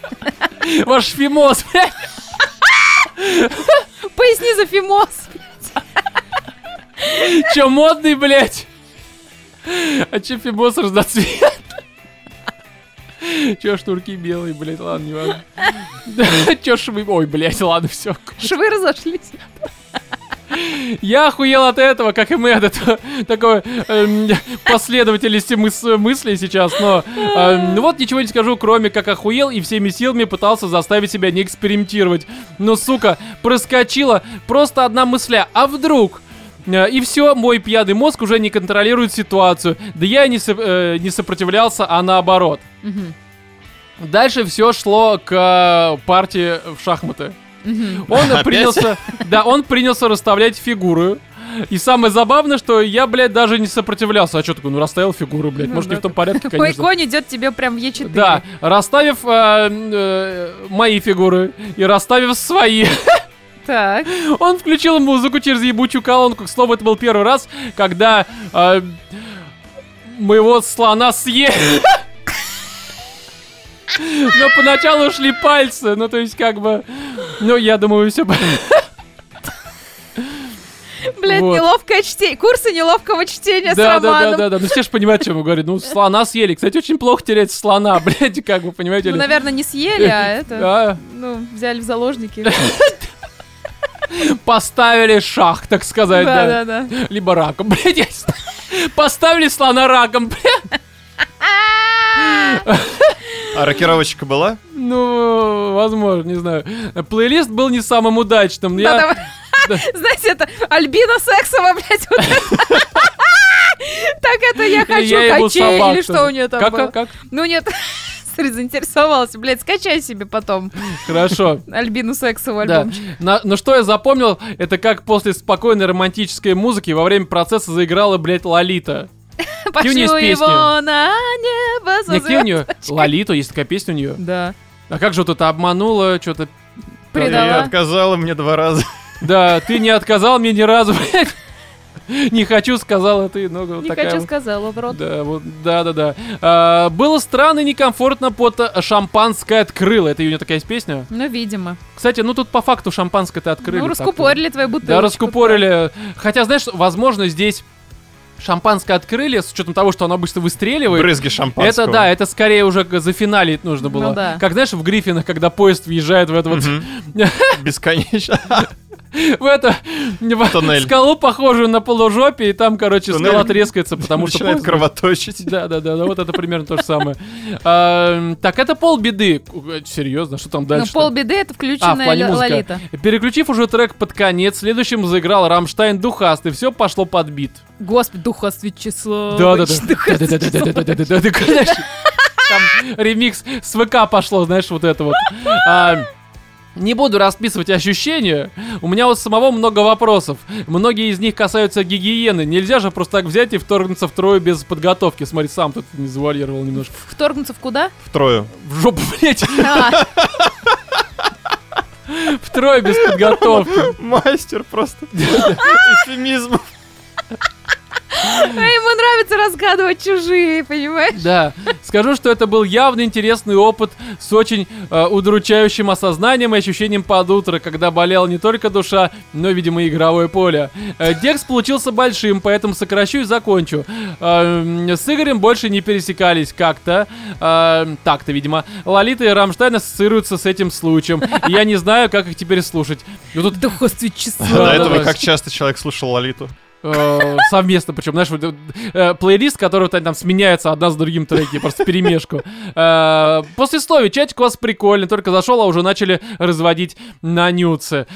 Ваш фимоз, блядь. Поясни за фимоз. Че, модный, блядь? А че фимоз разноцвет? Че шнурки белые, блядь, ладно, не важно. Че швы... Ой, блядь, ладно, все. Швы разошлись. Я охуел от этого, как и мы от этого такой эм, последовательности мыс- мыслей сейчас, но эм, ну вот ничего не скажу, кроме как охуел и всеми силами пытался заставить себя не экспериментировать. Но, сука, проскочила просто одна мысля, а вдруг? Э, И все, мой пьяный мозг уже не контролирует ситуацию. Да я и не, со- э, не сопротивлялся, а наоборот. Мгм. Дальше все шло к э, партии в шахматы. Мгм. Он Опять? принялся, да, он принялся расставлять фигуры. И самое забавное, что я, блядь, даже не сопротивлялся. А что такое, ну расставил фигуры, блядь. Ну Может, не в том порядке, Мой конечно. конь идет тебе прям в Е4. Да, расставив э, э, мои фигуры и расставив свои, Так. он включил музыку через ебучую колонку. К слову, это был первый раз, когда э, моего слона съели. Но поначалу ушли пальцы, ну то есть как бы, ну я думаю, все Блядь, Вот. Неловкое чтение. Курсы неловкого чтения с Да, да, да, Романом. да, да. Ну все же понимают, чем он говорит. Ну, слона съели. Кстати, очень плохо терять слона, блядь, как вы понимаете. Ну, наверное, не съели, а это, А, ну, взяли в заложники. поставили шах, так сказать, да. Да, да, да. Либо раком, блядь. Поставили слона раком, блядь. А рокировочка была? Ну, возможно, не знаю. Плейлист был не самым удачным. Да, Я... Знаете, это Альбина Сексова, блядь, вот это. Так это я хочу качей, или что у нее там Как, было? как, как? Ну нет, смотри, заинтересовался. Блядь, скачай себе потом Хорошо. Альбину Сексову Да. альбомчик. На- но что я запомнил, это как после спокойной романтической музыки во время процесса заиграла, блядь, Лолита. Пошлю его на небо со Не у нее? есть такая песня у нее. Да. А как же вот это обманула, что-то... Ты Предала. отказала мне два раза. Да, ты не отказал мне ни разу, блядь. Не хочу, сказала ты. Ну, вот Не такая хочу сказала в рот. Да, вот, да, да, да. А, было странно и некомфортно под а, шампанское открыло. Это у нее такая есть песня. Ну, видимо. Кстати, ну тут по факту шампанское ты открыли. Ну, раскупорили твою бутылку. Да, раскупорили. Хотя, знаешь, возможно, здесь шампанское открыли, с учетом того, что оно обычно выстреливает. Брызги шампанского. Это да, это скорее уже г- зафиналить нужно было. Ну да. Как знаешь, в Гриффинах, когда поезд въезжает в это вот. Бесконечно. в это в скалу, похожую на полужопе, и там, короче, Туннель. скала трескается, потому что... Начинает кровоточить. Да, да, да, да, вот это примерно то же самое. А, так, это пол беды, Серьезно, что там дальше? Ну, полбеды — это включенная а, Лолита. Переключив уже трек под конец, следующим заиграл Рамштайн Духастый. Все пошло под бит. Господи, Духаст Вячеслав. Да, да, да. Да, да, да, да, Там ремикс с ВК пошло, знаешь, вот это вот. Не буду расписывать ощущения. У меня вот самого много вопросов. Многие из них касаются гигиены. Нельзя же просто так взять и вторгнуться в трое без подготовки. Смотри, сам тут не завуалировал немножко. Вторгнуться в куда? Втрою. В жопу, блять, А, в трое без подготовки. Мастер просто. Эфемизм. А ему нравится разгадывать чужие, понимаешь? Да, скажу, что это был явно интересный опыт с очень э, удручающим осознанием и ощущением под утро, когда болела не только душа, но, видимо, и игровое поле. Э, текст получился большим, поэтому сокращу и закончу. Э, с Игорем больше не пересекались как-то. Э, так-то, видимо. Лолита и Рамштайн ассоциируются с этим случаем. И я не знаю, как их теперь слушать. И тут Духас Вячеслав. Да, До этого как часто человек слушал Лолиту. Э, совместно, причем, знаешь, вот, э, плейлист, который там, там сменяется одна с другим треки, просто перемешку. Э, после слови чатик у вас прикольный, только зашел, а уже начали разводить на нюцы.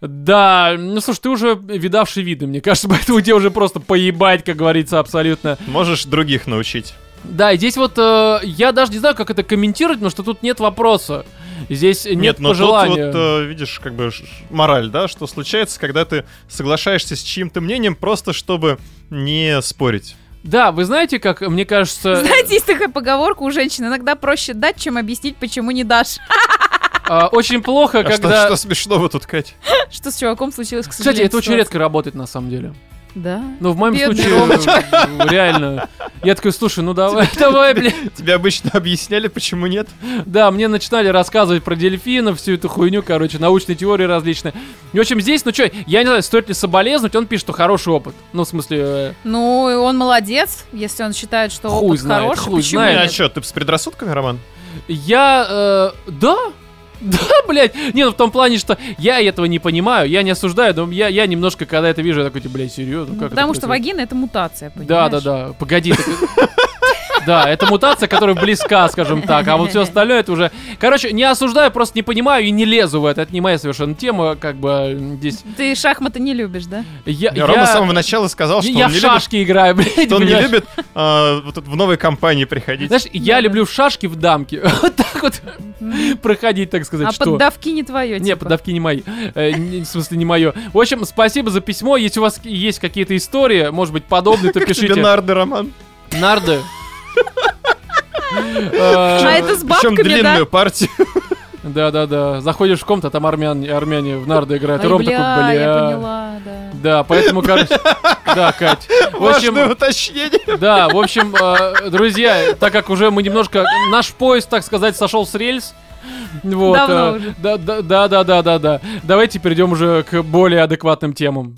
Да, ну слушай, ты уже видавший виды, мне кажется, поэтому тебе уже просто поебать, как говорится, абсолютно. Можешь других научить. Да, и здесь вот э, я даже не знаю, как это комментировать, потому что тут нет вопроса. Здесь нет, но пожелания. тут вот, э, видишь, как бы мораль, да, что случается, когда ты соглашаешься с чьим-то мнением просто, чтобы не спорить. Да, вы знаете, как мне кажется... Знаете, есть такая поговорка у женщин, иногда проще дать, чем объяснить, почему не дашь. э, очень плохо, А что- когда... что, смешного тут, Кать? Что с чуваком случилось, к Кстати, это очень редко работает на самом деле. Да. Ну, в моем Бедный случае, э, реально. Я такой, слушай, ну давай, давай, блин. Тебе обычно объясняли, почему нет? Да, мне начинали рассказывать про дельфинов, всю эту хуйню, короче, научные теории различные. В общем, здесь, ну что, я не знаю, стоит ли соболезнуть, он пишет, что хороший опыт. Ну, в смысле, э, Ну, он молодец, если он считает, что Хуй опыт знает, хороший. хуй почему знает. а что, ты с предрассудками, Роман? я, э, да, да, блядь. Не, ну в том плане, что я этого не понимаю, я не осуждаю, но я, я немножко, когда это вижу, я такой, типа, блядь, серьезно, Ну, как потому что вагина это мутация, понимаешь? Да, да, да. Погоди. так- Да, это мутация, которая близка, скажем так. А вот все остальное это уже. Короче, не осуждаю, просто не понимаю и не лезу в это. Это не моя совершенно тема. Как бы здесь. Ты шахматы не любишь, да? Я, Рома я- с самого начала сказал, что я он в не любит, шашки играю, блядь. что он не любит а, вот тут в новой компании приходить. Знаешь, я Да-да. люблю в шашки в дамки. Вот так вот проходить, так сказать. А что? поддавки не твое, Не, типа. подавки не мои. Э, не- в смысле, не мое. В общем, спасибо за письмо. Если у вас есть какие-то истории, может быть, подобные, то Как тебе пишите. нарды, Роман? Нарды. А это с бабками, да? длинную партию. Да-да-да. Заходишь в комнату, а там армяне, армяне в нарды играют. Ай, Ром бля, такой, бля. я поняла, да. Да, поэтому, короче... Да, Кать. В Важное общем, уточнение. да, в общем, э, друзья, так как уже мы немножко... Наш поезд, так сказать, сошел с рельс, вот, Давно э, уже. Да, да, да, да, да, да. Давайте перейдем уже к более адекватным темам.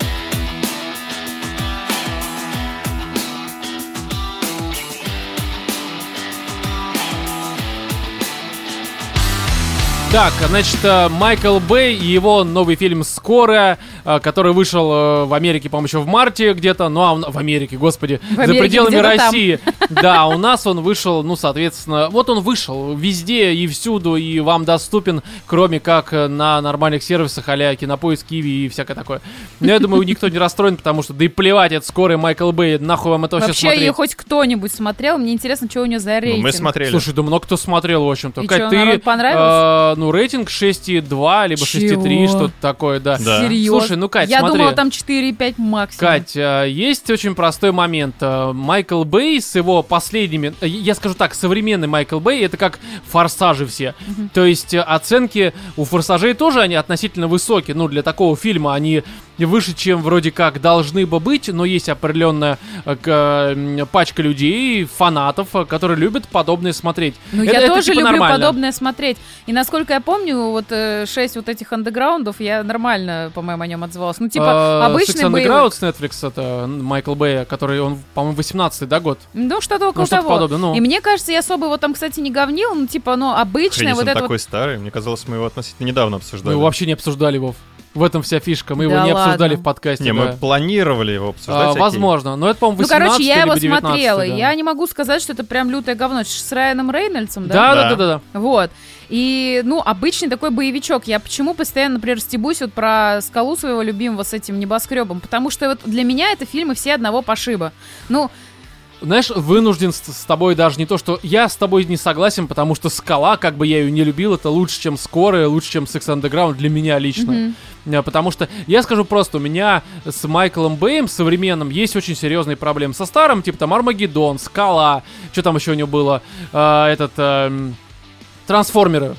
Так, значит, э, Майкл Бэй и его новый фильм «Скоро», который вышел э, в Америке, по-моему, еще в марте где-то, ну а в Америке, господи, В за Америке, пределами где-то там. России. Да, у нас он вышел, ну, соответственно, вот он вышел везде и всюду, и вам доступен, кроме как э, на нормальных сервисах а Кинопоиск, Киви и всякое такое. Но я думаю, никто не расстроен, потому что, да и плевать, это «Скорый» Майкл Бэй, нахуй вам это вообще Вообще ее смотреть. хоть кто-нибудь смотрел? Мне интересно, что у нее за Ну, рейтинг. мы смотрели. Слушай, да много кто смотрел, в общем-то. И Кать, чё, ты, понравилось? э, ну, рейтинг 6,2, либо 6,3, Чего? что-то такое, да. Да. Серьезно? Слушай, ну, Кать, Я смотри. думала, там 4,5 максимум. Кать, э, есть очень простой момент. Э, Майкл Бэй с его последними... э, Я скажу так, современный Майкл Бэй это как форсажи все. То есть э, оценки у форсажей тоже они относительно высокие. Ну, для такого фильма они выше, чем вроде как должны бы быть, но есть определенная э, м, пачка людей, фанатов, э, которые любят подобное смотреть. Ну, Это- я это, тоже типа, люблю нормально. подобное смотреть. И насколько я помню, вот э, шесть вот этих андеграундов, я нормально, по-моему, о нем отзывалась. Ну, типа, Э, обычный Six боевой. Underground с Netflix, это Майкл Бэй, который, он, по-моему, 18-й, да, год? Ну, что-то около Ну, что-то того. подобное, ну. И мне кажется, я особо его там, кстати, не говнил. Ну, типа, ну, обычное Охренеть, вот он это такой вот... старый. Мне казалось, мы его относительно недавно Мы обсуждали. его вообще не обсуждали, Вов. В этом вся фишка. Мы Да его не обсуждали ладно. в подкасте. Не, да. мы планировали его обсуждать. А, возможно. Но это, по-моему, Ну, 18 короче, я его либо 19 смотрела. да. Я не могу сказать, что это прям лютое говно. С Райаном Рейнольдсом, да? Да, да, Да. да, да, да. Вот. И, ну, обычный такой боевичок. Я почему постоянно, например, стебусь вот про скалу своего любимого с этим небоскребом? Потому что вот для меня это фильмы все одного пошиба. Ну, Знаешь, вынужден с, с тобой даже не то, что я с тобой не согласен, потому что скала, как бы я ее не любил, это лучше, чем скорая, лучше, чем Six Underground для меня лично. А, Потому что, я скажу просто, у меня с Майклом Бэем современным есть очень серьезные проблемы. Со старым, типа там Армагеддон, Скала, что там еще у него было, А, этот, эм, Трансформеры.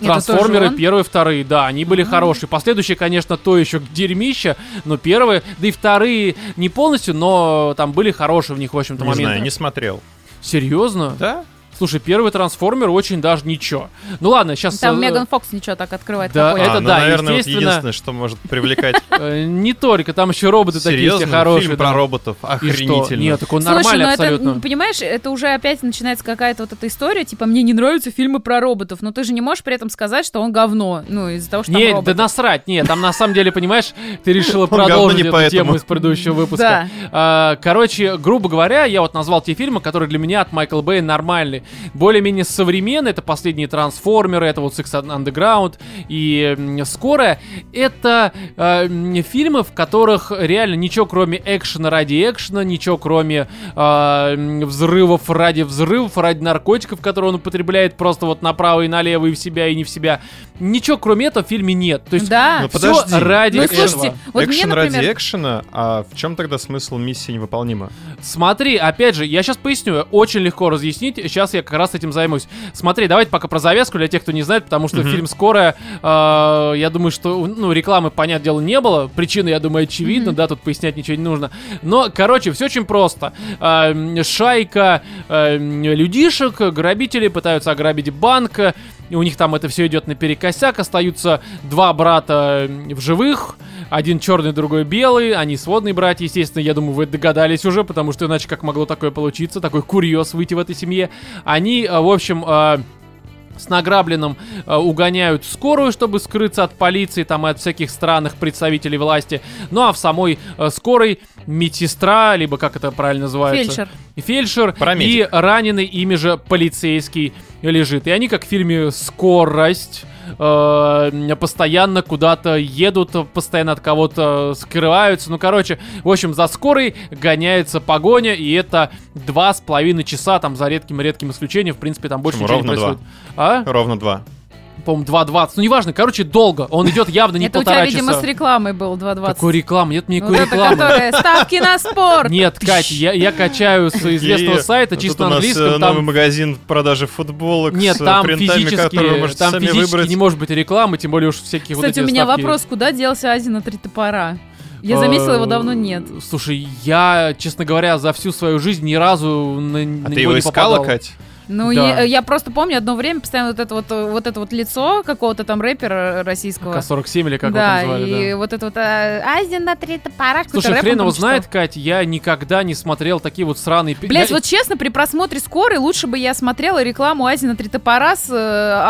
Трансформеры первые, вторые, да, они были хорошие. Последующие, конечно, то еще дерьмище, но первые, да и вторые не полностью, но там были хорошие в них, в общем-то, Не моменты. знаю, не смотрел. Серьезно? Да? Слушай, первый трансформер очень даже ничего. Ну ладно, сейчас... Там Меган Фокс ничего так открывает. Да, такое. это а, ну, да, наверное, вот естественно. единственное, что может привлекать. не только, там еще роботы такие все хорошие. фильм про роботов. Охренительно. Нет, так он Слушай, нормальный ну абсолютно. это, понимаешь, это уже опять начинается какая-то вот эта история, типа, мне не нравятся фильмы про роботов, но ты же не можешь при этом сказать, что он говно, ну, из-за того, что там Не, роботы. да насрать, нет, там на самом деле, понимаешь, ты решила продолжить эту тему из предыдущего выпуска. А, Короче, грубо говоря, я вот назвал те фильмы, которые для меня от Майкла Бэя нормальные. Более-менее современные, это последние трансформеры, это вот Six Underground и Скорая. Это э, фильмы, в которых реально ничего кроме экшена ради экшена, ничего кроме э, взрывов ради взрывов, ради наркотиков, которые он употребляет просто вот направо и налево и в себя, и не в себя. Ничего кроме этого в фильме нет. То есть Да. Ну, всё подожди. ради Ну, этого. слушайте, вот мне, Экшен например, ради экшена, а в чем тогда смысл миссии невыполнима? Смотри, опять же, я сейчас поясню, очень легко разъяснить, сейчас я как раз этим займусь. Смотри, давайте пока про завязку для тех, кто не знает, потому что Мгм. фильм «Скорая», э, я думаю, что, ну, рекламы, понятное дело, не было, причина, я думаю, очевидна, да, тут пояснять ничего не нужно. Но, короче, все очень просто. Э, шайка э, людишек, грабители пытаются ограбить банк, и у них там это все идет наперекосяк, остаются два брата в живых, один черный, другой белый, они сводные братья, естественно, я думаю, вы догадались уже, потому что иначе как могло такое получиться, такой курьез выйти в этой семье. Они, э, в общем, э, с награбленным э, угоняют скорую, чтобы скрыться от полиции, там и от всяких странных представителей власти. Ну а в самой э, скорой медсестра, либо как это правильно называется? Фельдшер. Фельдшер Парамедик. и раненый ими же полицейский лежит. И они, как в фильме «Скорость», э, постоянно куда-то едут, постоянно от кого-то скрываются. Ну, короче, в общем, за скорой гоняется погоня, и это два с половиной часа, там, за редким-редким исключением, в принципе, там больше Почему? ничего не Ровно происходит. А? Ровно два. По-моему, 2.20. Ну, неважно, короче, долго. Он идет явно не Это у полтора тебя, видимо, часа. с рекламой был 2.20. Какой рекламы? Нет Вот никакой это, рекламы. которая ставки на спорт. Нет, Кать, я, качаю с известного сайта, чисто на нас, э, английском. новый магазин продажи футболок Нет, там физически, там физически не может быть рекламы, тем более уж всякие вот Кстати, эти у меня вопрос, куда делся Ази на три топора? Я заметила, его давно нет. Э, Слушай, я, честно говоря, за всю свою жизнь ни разу на, А на ты его не искала, попадал. Кать? Ну, Да. я, я просто помню одно время постоянно вот это вот, вот это вот лицо какого-то там рэпера российского. К-47 или как да, его там звали, и да. вот это вот а, Азия на три топора. Слушай, хрен его знает. Кать, я никогда не смотрел такие вот сраные... Блять, я- вот честно, при просмотре скорой лучше бы я смотрела рекламу Азии на три топора с э,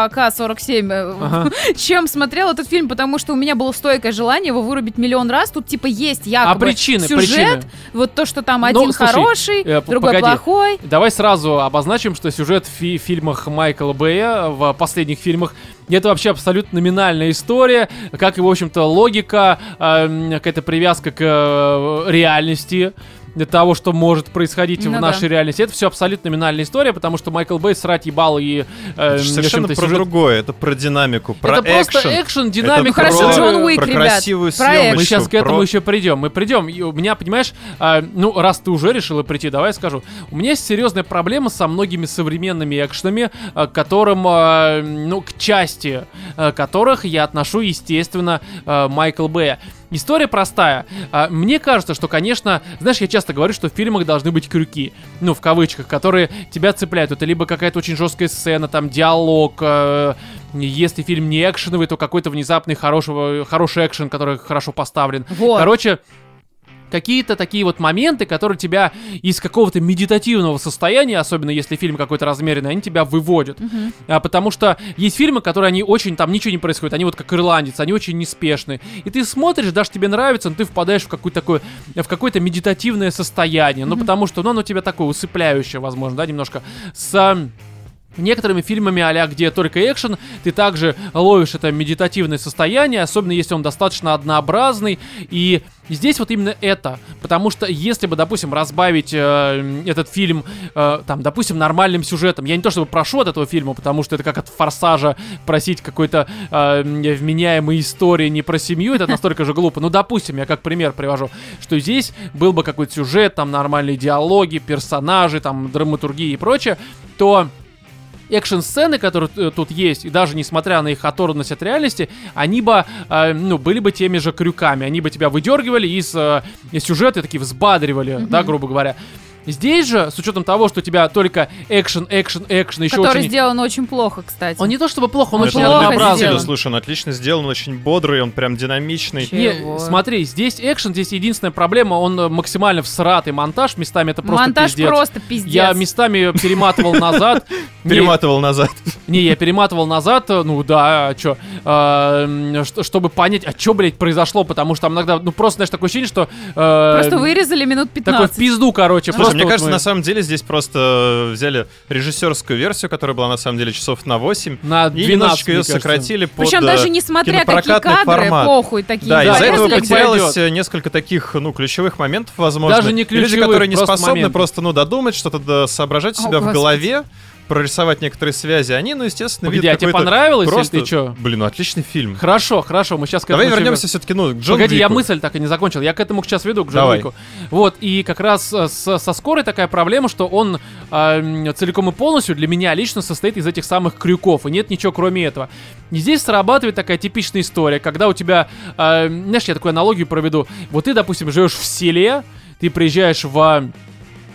АК-47, э, Ага. чем смотрела этот фильм, потому что у меня было стойкое желание его вырубить миллион раз. Тут типа есть А якобы причины, сюжет, причины? вот то, что там Ну, один слушай, хороший, э, другой погоди. плохой. Давай сразу обозначим, что сюжет в фи- фильмах Майкла Бэя, в последних фильмах, это вообще абсолютно номинальная история, как и, в общем-то, логика, э, какая-то привязка к э, реальности для того, что может происходить Ну в да. нашей реальности. Это все абсолютно номинальная история, потому что Майкл Бэй срать ебал и... э, Это совершенно про сюжет- другое, это про динамику, про это просто экшен. экшен, Это динамика. Ну хорошо, про- Джон Уик, про ребят, красивую съемочку, Мы сейчас к этому про- еще придем. Мы придем. И у меня, понимаешь, а, ну, раз ты уже решила прийти, давай я скажу. У меня есть серьезная проблема со многими современными экшенами, а, к которым, а, ну, к части а, которых я отношу, естественно, а, Майкл Бэя. История простая. А, Мне кажется, что, конечно, знаешь, я часто говорю, что в фильмах должны быть крюки, ну, в кавычках, которые тебя цепляют. Это либо какая-то очень жесткая сцена, там, диалог, э, если фильм не экшеновый, то какой-то внезапный хорошего, хороший экшен, который хорошо поставлен. Вот. Короче, какие-то такие вот моменты, которые тебя из какого-то медитативного состояния, особенно если фильм какой-то размеренный, они тебя выводят. А, потому что есть фильмы, которые они очень, там ничего не происходит, они вот как ирландец, они очень неспешные. И ты смотришь, даже тебе нравится, но ты впадаешь в какую-то такое, в какое-то медитативное состояние. Ну, потому что, ну, оно тебя такое усыпляющее, возможно, да, немножко. С Некоторыми фильмами а где только экшен, ты также ловишь это медитативное состояние, особенно если он достаточно однообразный. И здесь вот именно это. Потому что если бы, допустим, разбавить э, этот фильм, э, там, допустим, нормальным сюжетом, я не то чтобы прошу от этого фильма, потому что это как от форсажа просить какой-то э, вменяемой истории не про семью, это настолько же глупо. Ну, допустим, я как пример привожу, что здесь был бы какой-то сюжет, там нормальные диалоги, персонажи, там драматургия и прочее, то экшн-сцены, которые э, тут есть, и даже несмотря на их оторванность от реальности, они бы, э, ну, были бы теми же крюками. Они бы тебя выдергивали из, э, сюжета и такие взбадривали, да, грубо говоря. Здесь же, с учетом того, что у тебя только экшен, экшен, экшен, еще Который очень... сделан очень плохо, кстати. Он не то чтобы плохо, он Он очень плохо однообразный. сделан. Слушай, он отлично сделан, он очень бодрый, он прям динамичный. Не, смотри, здесь экшен, здесь единственная проблема, он э, максимально всратый монтаж, местами это просто Монтаж пиздец. просто пиздец. Я местами перематывал назад. Перематывал назад. Не, я перематывал назад, э, ну да, а чё, э, ш- чтобы понять, а чё, блядь, произошло, потому что там иногда, ну просто, знаешь, такое ощущение, что... Просто вырезали минут Такой 15. в пизду, короче. Слушай, просто мне вот кажется, мы на самом деле здесь просто взяли режиссерскую версию, которая была на самом деле часов на 8, На и 12, немножечко ее кажется. сократили под Причем э, даже несмотря какие кадры, формат. похуй такие. Да, Да, из-за этого потерялось пойдет. э, несколько таких, ну, ключевых моментов, возможно. Даже не И Люди, ключевых, которые не способны моменты. просто, ну, додумать что-то, да, соображать у О, себя в Господи. Прорисовать некоторые связи, они, ну, естественно, Погоди, а тебе понравилось, или просто... ты чё? Блин, ну, отличный фильм. Хорошо, хорошо, мы сейчас к Давай этому еще вернемся все-таки, ну, к Джон Погоди, я Уику. мысль так и не закончил. Я к этому сейчас веду, к Джон Давай. Уику. Вот, и как раз э, с- со скорой такая проблема, что он м, целиком и полностью для меня лично состоит из этих самых крюков, и нет ничего кроме этого. И здесь срабатывает такая типичная история, когда у тебя, а, знаешь, я такую аналогию проведу. Вот ты, допустим, живешь в селе, ты приезжаешь в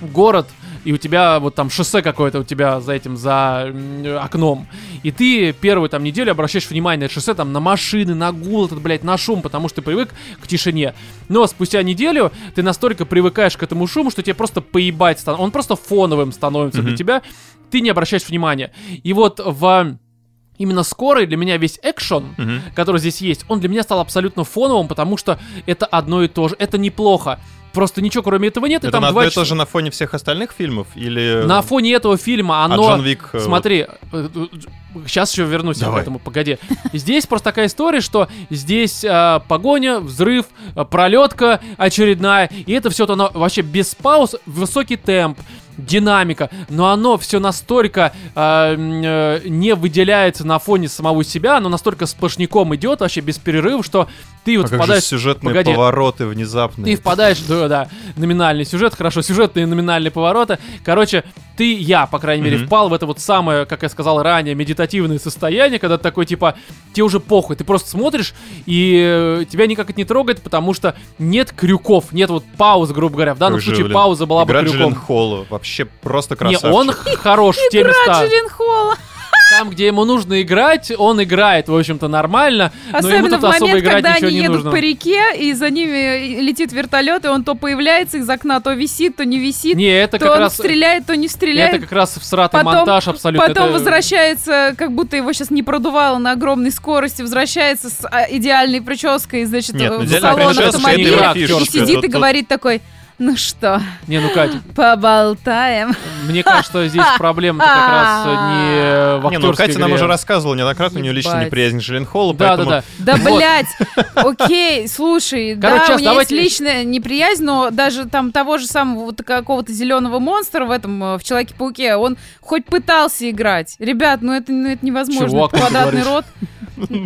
город, и у тебя вот там шоссе какое-то у тебя за этим, за окном. И ты первую там неделю обращаешь внимание на это шоссе, там, на машины, на гул этот, блядь, на шум, потому что ты привык к тишине. Но спустя неделю ты настолько привыкаешь к этому шуму, что тебе просто поебать становится. Он просто фоновым становится для Мгм. тебя. Ты не обращаешь внимания. И вот в... Именно скорый для меня весь экшен, Мгм. который здесь есть, он для меня стал абсолютно фоновым, потому что это одно и то же. Это неплохо. Просто ничего кроме этого нет, и Это там на два и часа- на фоне всех остальных фильмов? Или... на фоне этого фильма а оно... Джон Вик... э, Смотри, сейчас еще вернусь я к Давай. этому, погоди. Здесь просто такая история, что здесь а, погоня, взрыв, а, пролетка очередная, и это все оно вообще без пауз, высокий темп, динамика, но оно все настолько а, м, э, не выделяется на фоне самого себя, оно настолько сплошняком идет вообще без перерыва, что ты А вот как же впадаешь... сюжетные Погоди. повороты внезапные. Ты впадаешь, да, да, номинальный сюжет, хорошо, сюжетные номинальные повороты. Короче, ты, я, по крайней мере, впал в это вот самое, как я сказал ранее, медитативное состояние, когда ты такой, типа, тебе уже похуй, ты просто смотришь, и э, тебя никак это не трогает, потому что нет крюков, нет вот пауз, грубо говоря. В данном же, случае блин, пауза была бы Игра крюком. Джилленхола вообще вообще просто Не, красавчик. он х- хорош в те Игра места. Там, где ему нужно играть, он играет, в общем-то, нормально. но ему Особенно тут в особо момент, играть когда ничего они не едут нужно. по реке, и за ними летит вертолет, и он то появляется из окна, то висит, то не висит, Не, это то как он раз... стреляет, то не стреляет. Это как раз всратый Потом- монтаж абсолютно. Потом Это- возвращается, как будто его сейчас не продувало на огромной скорости, возвращается с а, идеальной прической, значит, Нет, в ну, салон автомобиля, и сидит и говорит такой, ну что, Не, ну, Кать, поболтаем. мне кажется, здесь проблема как раз не в Не, ну Катя нам уже рассказывала неоднократно, у нее личная Ебать. неприязнь к Джилленхолу, Да, да, да. Да, блядь, окей, слушай, да, у меня есть личная неприязнь, но даже там того же самого вот какого-то зеленого монстра в этом, э, в Человеке-пауке, он хоть пытался играть. Ребят, ну это, ну это невозможно. Ты квадратный рот,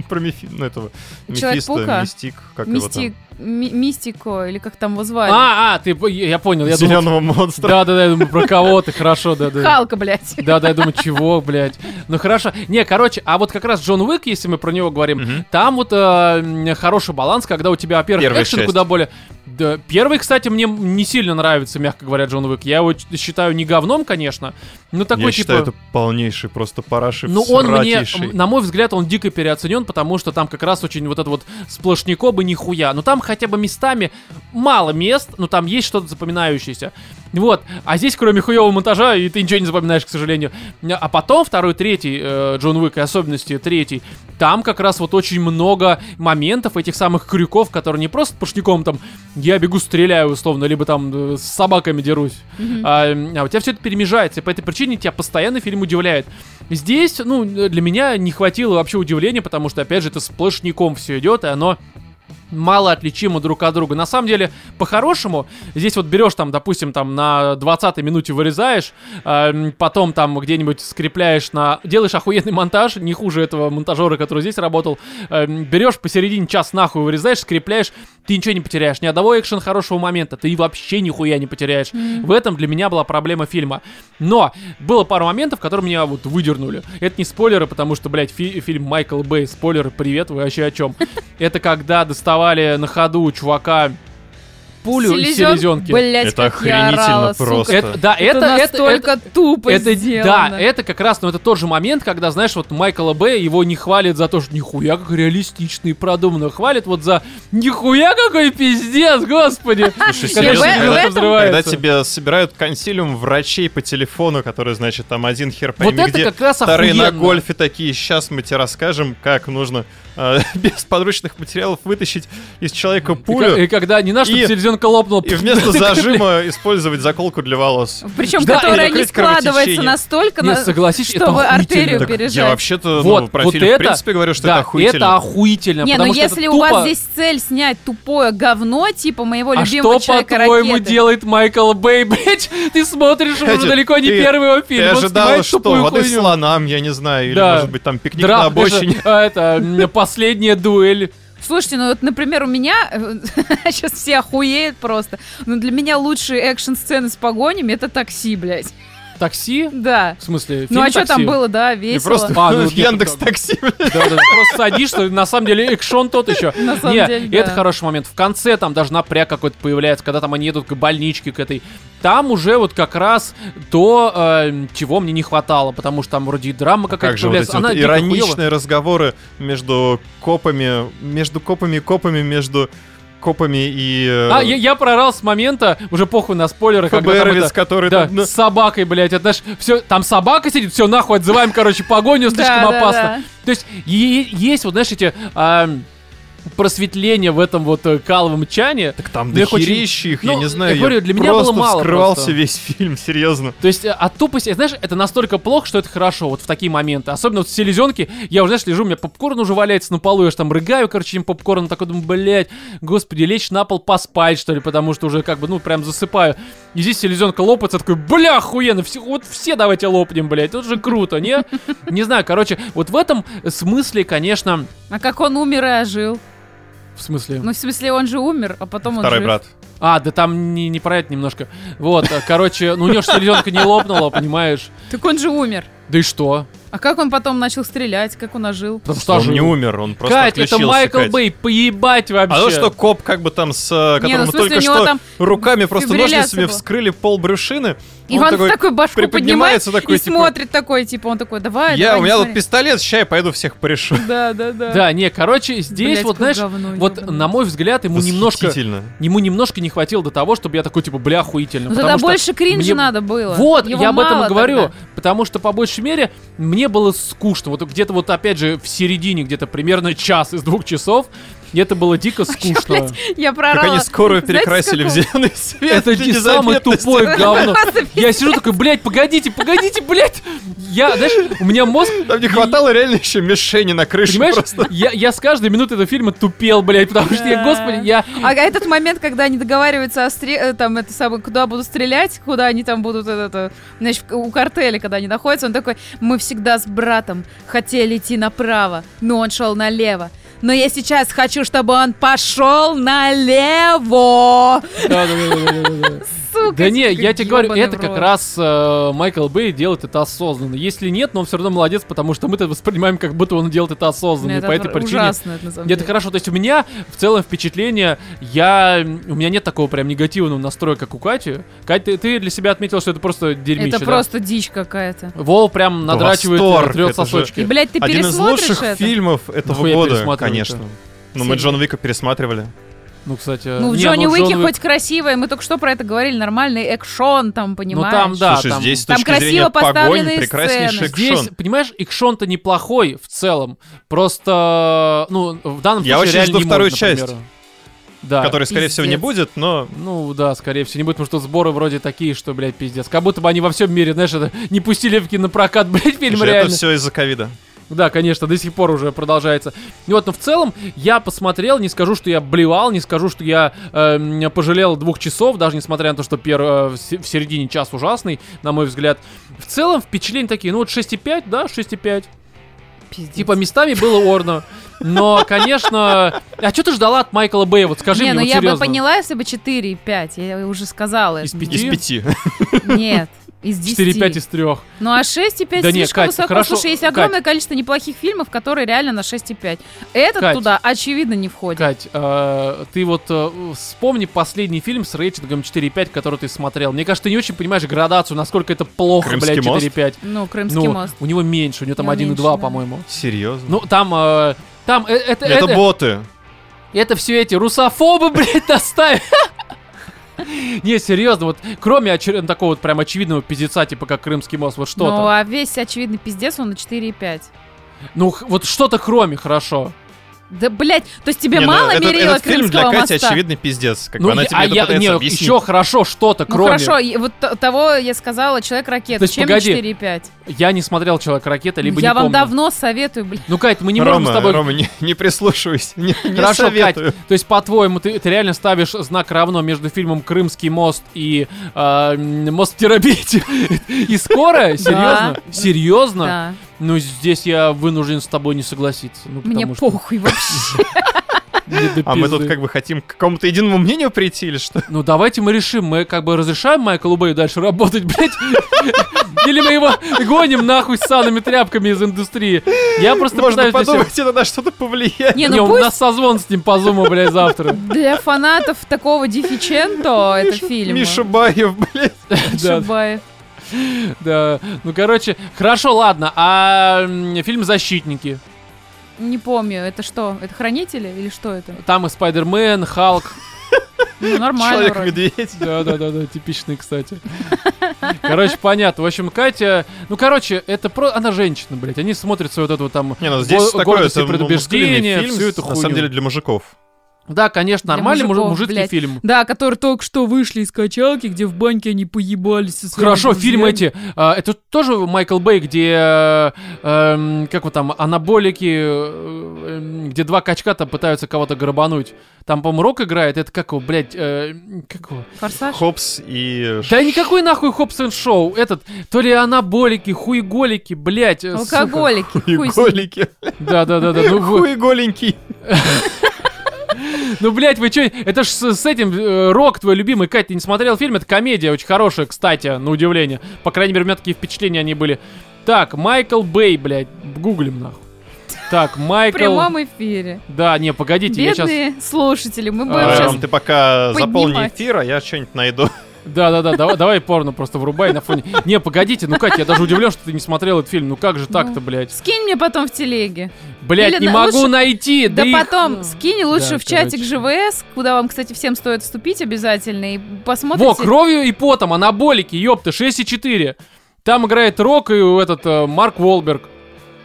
Про ну, этого... Мефисто, Мистик, как его мистик, там? Ми- мистико, или как там его звали. А, а, ты, я понял, я думал... Зеленого монстра. Да, да, да, я думаю, про кого ты, хорошо, да, да. Халка, блядь. Да, да, я думаю, чего, блядь. Ну хорошо. Не, короче, а вот как раз Джон Уик, если мы про него говорим, Мгм. там вот э, хороший баланс, когда у тебя, во-первых, экшен куда более... Да, первый, кстати, мне не сильно нравится, мягко говоря, Джон Уик. Я его ч- считаю не говном, конечно, но такой Я типа... считаю, это полнейший просто параши Ну, он мне, на мой взгляд, он дико переоценен, потому что там как раз очень вот это вот сплошняко бы нихуя. Но там хотя бы местами мало мест, но там есть что-то запоминающееся. Вот. А здесь, кроме хуевого монтажа, и ты ничего не запоминаешь, к сожалению. А потом второй, третий э, Джон Уик, и особенности третий, там как раз вот очень много моментов этих самых крюков, которые не просто пушником там я бегу, стреляю условно, либо там э, с собаками дерусь. А, а у тебя все это перемежается, и по этой причине тебя постоянно фильм удивляет. Здесь, ну, для меня не хватило вообще удивления, потому что, опять же, это сплошняком все идет, и оно мало отличимо друг от друга. На самом деле, по-хорошему, здесь вот берешь там, допустим, там на 20 минуте вырезаешь, м, потом там где-нибудь скрепляешь на... Делаешь охуенный монтаж, не хуже этого монтажера, который здесь работал. м, берешь посередине час нахуй вырезаешь, скрепляешь, ты ничего не потеряешь. Ни одного экшен хорошего момента, ты вообще нихуя не потеряешь. В этом для меня была проблема фильма. Но было пару моментов, которые меня вот выдернули. Это не спойлеры, потому что, блядь, фи- фильм Майкл Бэй, спойлеры, привет, вы вообще о чем? Это когда доставали на ходу у чувака пулю из Селезен- селезенки. Блядь, Это охренительно орала, просто. Это, да, Это, это, настолько это, тупо это- сделано. да, это как раз, ну это тот же момент, когда, знаешь, вот Майкла Б. его не хвалят за то, что нихуя как реалистично и продуманно, хвалят вот за нихуя какой пиздец, господи. Слушай, Когда серьезно, тебе собирают консилиум врачей по телефону, который, значит, там один хер Вот пойми это где, как раз вторые на гольфе такие, сейчас мы тебе расскажем, как нужно без подручных материалов вытащить из человека И, ка- пулю и когда не чтобы И- селезенка лопнула. и вместо зажима использовать заколку для волос. Причем, Да, которая не складывается настолько, Не, на- согласись, это чтобы охуительно. артерию Так Я пережать. вообще-то Вот, ну, про вот фильм это, в принципе говорю, что да, это охуительно. это охуительно. Не, ну это если у тупо- вас здесь цель снять тупое говно, типа моего А любимого что, человека по-твоему, делает Майкл Бэй, блядь? Ты смотришь уже далеко не первый его фильм. Ты ожидала, снимает что? Воды слонам, я не знаю, или, может быть, там пикник на обочине. это, а, это, последняя дуэль. Слушайте, ну вот, например, у меня... Сейчас все охуеют просто. Но для меня лучшие экшн-сцены с погонями — это такси, блядь. Такси? Да. В смысле, Ну а фильм что там было, да, И весело. просто А, ну, нет, Яндекс Такси. Да, да, да, просто садишься, на самом деле экшон тот еще. На самом Не, деле, это да. хороший момент. В конце там даже напряг какой-то появляется, когда там они едут к больничке, к этой. Там уже вот как раз то, э, чего мне не хватало, потому что там вроде и драма какая-то Как же вот эти вот Она дико хуёвая. ироничные разговоры между копами, между копами и копами, между копами и э, А, я, я прорал с момента, уже похуй на спойлеры, когда там это- который Да, там, ну, с собакой, блядь, это знаешь, все, там собака сидит, все, нахуй, отзываем, короче, погоню, слишком опасно. То есть есть вот, знаешь, эти просветления в этом вот э, каловом чане. так там Ну, их очень- их, я ну, не знаю, я говорю, для меня просто было мало вскрывался просто. весь фильм, серьезно. То есть э, от тупости, знаешь, это настолько плохо, что это хорошо, вот в такие моменты. Особенно вот в селезенке, я уже, знаешь, лежу, у меня попкорн уже валяется на полу, я же там рыгаю, короче, им попкорн, такой думаю, блядь, господи, лечь на пол поспать, что ли, потому что уже как бы, ну, прям засыпаю. И здесь селезенка лопается, такой, бля, охуенно, все, вот все давайте лопнем, блядь, это же круто, не? Не знаю, короче, вот в этом смысле, конечно, А как он умер и ожил? В смысле... Ну, в смысле, он же умер, а потом он Второй жив. брат. А, да там не, не про это немножко. Вот, э, короче, ну у нее же селезенка не лопнула, понимаешь? Так он же умер. Да и что? А как он потом начал стрелять, как он ожил? Потому что Он жил. не умер, он просто Кать, это Майкл Кать. Бэй, поебать вообще. А то, что коп как бы там с... э, Не, ну, смысле, только него что там руками просто ножницами была. вскрыли пол брюшины. И он такой такой башку поднимает приподнимается такой, и типа, смотрит такой, типа, он такой, давай, Я, давай, у меня тут смотри». пистолет, сейчас я пойду всех порешу. Да, да, да. Да, не, короче, здесь Блядь, вот, знаешь, говно, вот ёбаное. на мой взгляд, ему немножко, ему немножко не хватило до того, чтобы я такой, типа, бля, охуительно. Ну потому тогда что больше кринжа мне- надо было. Вот, Его я об этом говорю, тогда. потому что, по большей мере, мне было скучно. Вот где-то вот, опять же, в середине, где-то примерно час из двух часов, и это было дико скучно. блядь, Я Как проорала. они скорую перекрасили в зеленый свет. Это не самое тупое говно. Я сижу такой, блядь, погодите, погодите, блядь. Я, знаешь, у меня мозг... Там не хватало реально еще мишени на крыше Понимаешь, просто. я, я с каждой минуты этого фильма тупел, блядь, потому что я, господи, я... А этот момент, когда они договариваются о стре- э, там, это самое, куда будут стрелять, куда они там будут, это, это, значит, у картеля, когда они находятся, он такой, мы всегда с братом хотели идти направо, но он шел налево. Но я сейчас хочу, чтобы он пошел налево. Да, да, да, да, да, да. Сука, Да не, я тебе говорю, это как раз э, Майкл Бэй делает это осознанно. Если нет, но он все равно молодец, потому что мы это воспринимаем, как будто он делает это осознанно. по этой причине ужасно, это на самом Это хорошо, то есть у меня в целом впечатление, я, у меня нет такого прям негативного настроя, как у Кати. Катя, ты, для себя отметила, что это просто дерьмище, Это просто дичь какая-то. Вол прям надрачивает, трет сосочки. И, блядь, ты Один из лучших фильмов этого года, конечно. Ну, мы? Джона Вика пересматривали. Ну, кстати... Ну, в не, Джонни ну, Уике Джон Уик- хоть красивое, мы только что про это говорили, нормальный экшон там, Ну, понимаешь? там, да, Слушай, там... здесь с Там красиво поставленные прекраснейший сцены. Здесь, экшон. понимаешь, экшон-то неплохой в целом. Просто, ну, в данном Я случае очень реально жду вторую может, часть. например. Да. Который, скорее всего, не пиздец. будет, но Ну да, скорее всего, не будет, потому что сборы вроде такие, что, блядь, пиздец. Как будто бы они во всем мире, знаешь, это не пустили в кинопрокат, блядь, фильм слушай, реально. это все из-за ковида. Да, конечно, до сих пор уже продолжается. И вот, но в целом я посмотрел, не скажу, что я блевал, не скажу, что я эм, пожалел двух часов, даже несмотря на то, что пер, э, в се- в середине час ужасный, на мой взгляд. В целом впечатления такие, ну вот 6,5, да, 6,5. Пиздец. Типа местами было орно. Но, конечно... А что ты ждала от Майкла Бэя? Вот скажи не, мне, ну вот я бы серьезно. поняла, если бы 4 и 5. Я уже сказала. Из это. пяти? Из пяти. Нет, из 10. 4,5 из 3. Ну а 6 и 5 Да не, слишком Кать, высоко. хорошо, Слушай, есть Кать. огромное количество неплохих фильмов, которые реально на 6 и 5. Этот Кать. туда, очевидно, не входит. Кать, э, ты вот э, вспомни последний фильм с рейтингом 4,5, который ты смотрел. Мне кажется, ты не очень понимаешь градацию, насколько это плохо, Крымский блядь, мост? 4,5. Ну, Крымский Ну, мост. у него меньше, у него там У него 1,2, меньше, да. по-моему. Серьезно? Ну, там... э, там э, это, это, это, боты. это все эти русофобы, блядь, доставят. Не, серьезно, вот кроме очер- такого вот прям очевидного пиздеца, типа как Крымский мост, вот что-то. Ну, а весь очевидный пиздец, он на 4 и 5. Ну, вот что-то кроме, хорошо. Да, блядь, то есть тебе Не, ну, мало этот, мерила этот фильм для Крымского Кати моста? очевидный пиздец. Как ну, бы она я- тебе а это я, пытается не, объяснить. еще хорошо что-то, Ну кроме. хорошо, и вот того я сказала, человек-ракета. То есть, Чем погоди. 4 и 5? Я не смотрел Человек-ракета, либо я не вам помню. давно советую, блядь. Ну, Кать, мы не Рома, можем с тобой... Рома, не, не прислушивайся. Не, не Хорошо, советую. Кать, то есть, по-твоему, ты, ты реально ставишь знак равно между фильмом «Крымский мост» и э, «Мост в Терабитии»? И скоро? Серьезно? Серьезно? Ну, здесь я вынужден с тобой не согласиться. Ну, Мне потому что похуй вообще. А мы тут как бы хотим к какому-то единому мнению прийти или что? Ну, давайте мы решим, мы как бы разрешаем Майклу Бэю дальше работать, блядь? Или мы его гоним нахуй с санными тряпками из индустрии? Я просто Можно подумать, это на что-то повлияет. Не, ну у пусть нас созвон с ним по зуму, блядь, завтра. для фанатов такого дефиченто это фильм. Миша Баев, блядь. Да, Шибаев. Да. Ну, короче, хорошо, ладно. А фильм «Защитники». Не помню, это что? Это хранители или что это? Там и Спайдермен, Халк. Ну, нормально. Человек-медведь. Да-да-да, типичный, кстати. Короче, понятно. В общем, Катя... Ну, короче, это про... Она женщина, блядь. Они смотрят свою вот эту вот там... Не, ну здесь го- такое, это м- предубеждение, фильм, всю эту на хуйню. самом деле для мужиков. Да, конечно, Для нормальный мужи- мужиков, мужицкий блядь. фильм. Да, которые только что вышли из качалки, где в баньке они поебались со своими Хорошо, фильм друзьями. эти. а, это тоже Майкл Бэй, где э, эм, как вот там анаболики, э, эм, где два качка там пытаются кого-то грабануть. Там, по-моему, Рок играет. Это как его, блядь, э, как его? Форсаж? Хопс и... Да никакой нахуй Хопс энд Шоу. Этот, то ли анаболики, хуеголики, блядь. э, сука. Алкоголики. хуй с ним. Хуеголики. Да-да-да-да. Ну, блядь, вы чё? Это ж с, с этим э, Рок, твой любимый. Кать, ты не смотрел фильм? Это комедия очень хорошая, кстати, на удивление. По крайней мере, у меня такие впечатления они были. Так, Майкл Бэй, блядь, гуглим нахуй. Так, В Майкл... прямом эфире. Да, не, погодите, я сейчас... Бедные слушатели, мы будем А, сейчас... Ты пока заполни поднимать. эфир, а я что-нибудь найду. Да-да-да, давай, давай порно просто врубай на фоне. Не, погодите, ну Катя, я даже удивлен, что ты не смотрел этот фильм. Ну как же так-то, Ну. блядь? Скинь мне потом в телеге. Блядь, Или не могу лучше- найти. Да, их- потом скинь лучше Да, в чатик короче. ЖВС, куда вам, кстати, всем стоит вступить обязательно, и посмотрите. Во, кровью и потом, анаболики, ёпта, 6,4. Там играет Рок и этот э, Марк Волберг.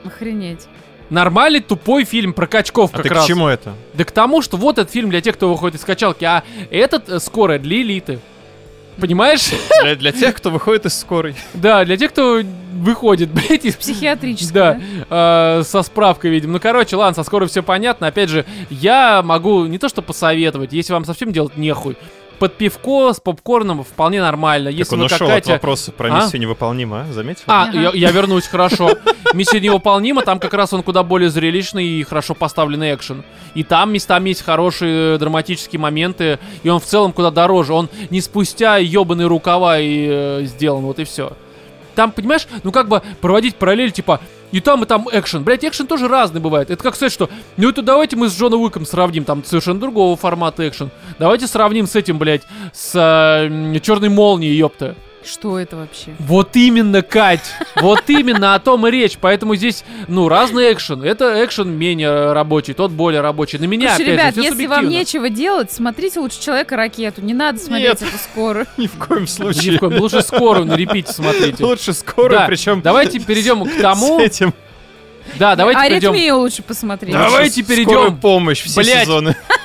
Охренеть. Нормальный тупой фильм про качков А как ты раз. к чему это? Да к тому, что вот этот фильм для тех, кто выходит из качалки, а этот э, скоро для элиты. Понимаешь? Для, для тех, кто выходит из скорой. Да, для тех, кто выходит, блядь, из Психиатрическое. Да, э, со справкой, видимо. Ну, короче, ладно, со скоро все понятно. Опять же, я могу не то что посоветовать, если вам совсем делать нехуй, под пивко с попкорном вполне нормально. Так Если он ушел от Катя... вопроса про А? миссию невыполнима, а? заметил? А, Ага. я, я вернусь, хорошо. Миссия невыполнима, там как раз он куда более зрелищный и хорошо поставленный экшен. И там местами есть хорошие э, драматические моменты, и он в целом куда дороже. Он не спустя ебаные рукава и э, сделан, вот и все. Там, понимаешь, ну как бы проводить параллель, типа, и там, и там экшен. Блять, экшен тоже разный бывает. Это как сказать, что, ну это давайте мы с Джоном Уиком сравним, там совершенно другого формата экшен. Давайте сравним с этим, блядь, с э, черной молнией, ёпта. Что это вообще? Вот именно, Кать! Вот именно о том и речь. Поэтому здесь, ну, разный экшен. Это экшен менее рабочий, тот более рабочий. На меня, Слушай, опять ребят, же, если вам нечего делать, смотрите лучше Человека-ракету. Не надо смотреть Нет. эту скорую. Ни в коем Ни случае. в коем- Лучше скорую на репите смотрите. Лучше скорую, Да, причем Давайте перейдем к тому. с этим. Да, давайте перейдем. Аритмию лучше посмотреть. Давай. Давайте Лучше перейдем. Скорую помощь, все Блядь. сезоны.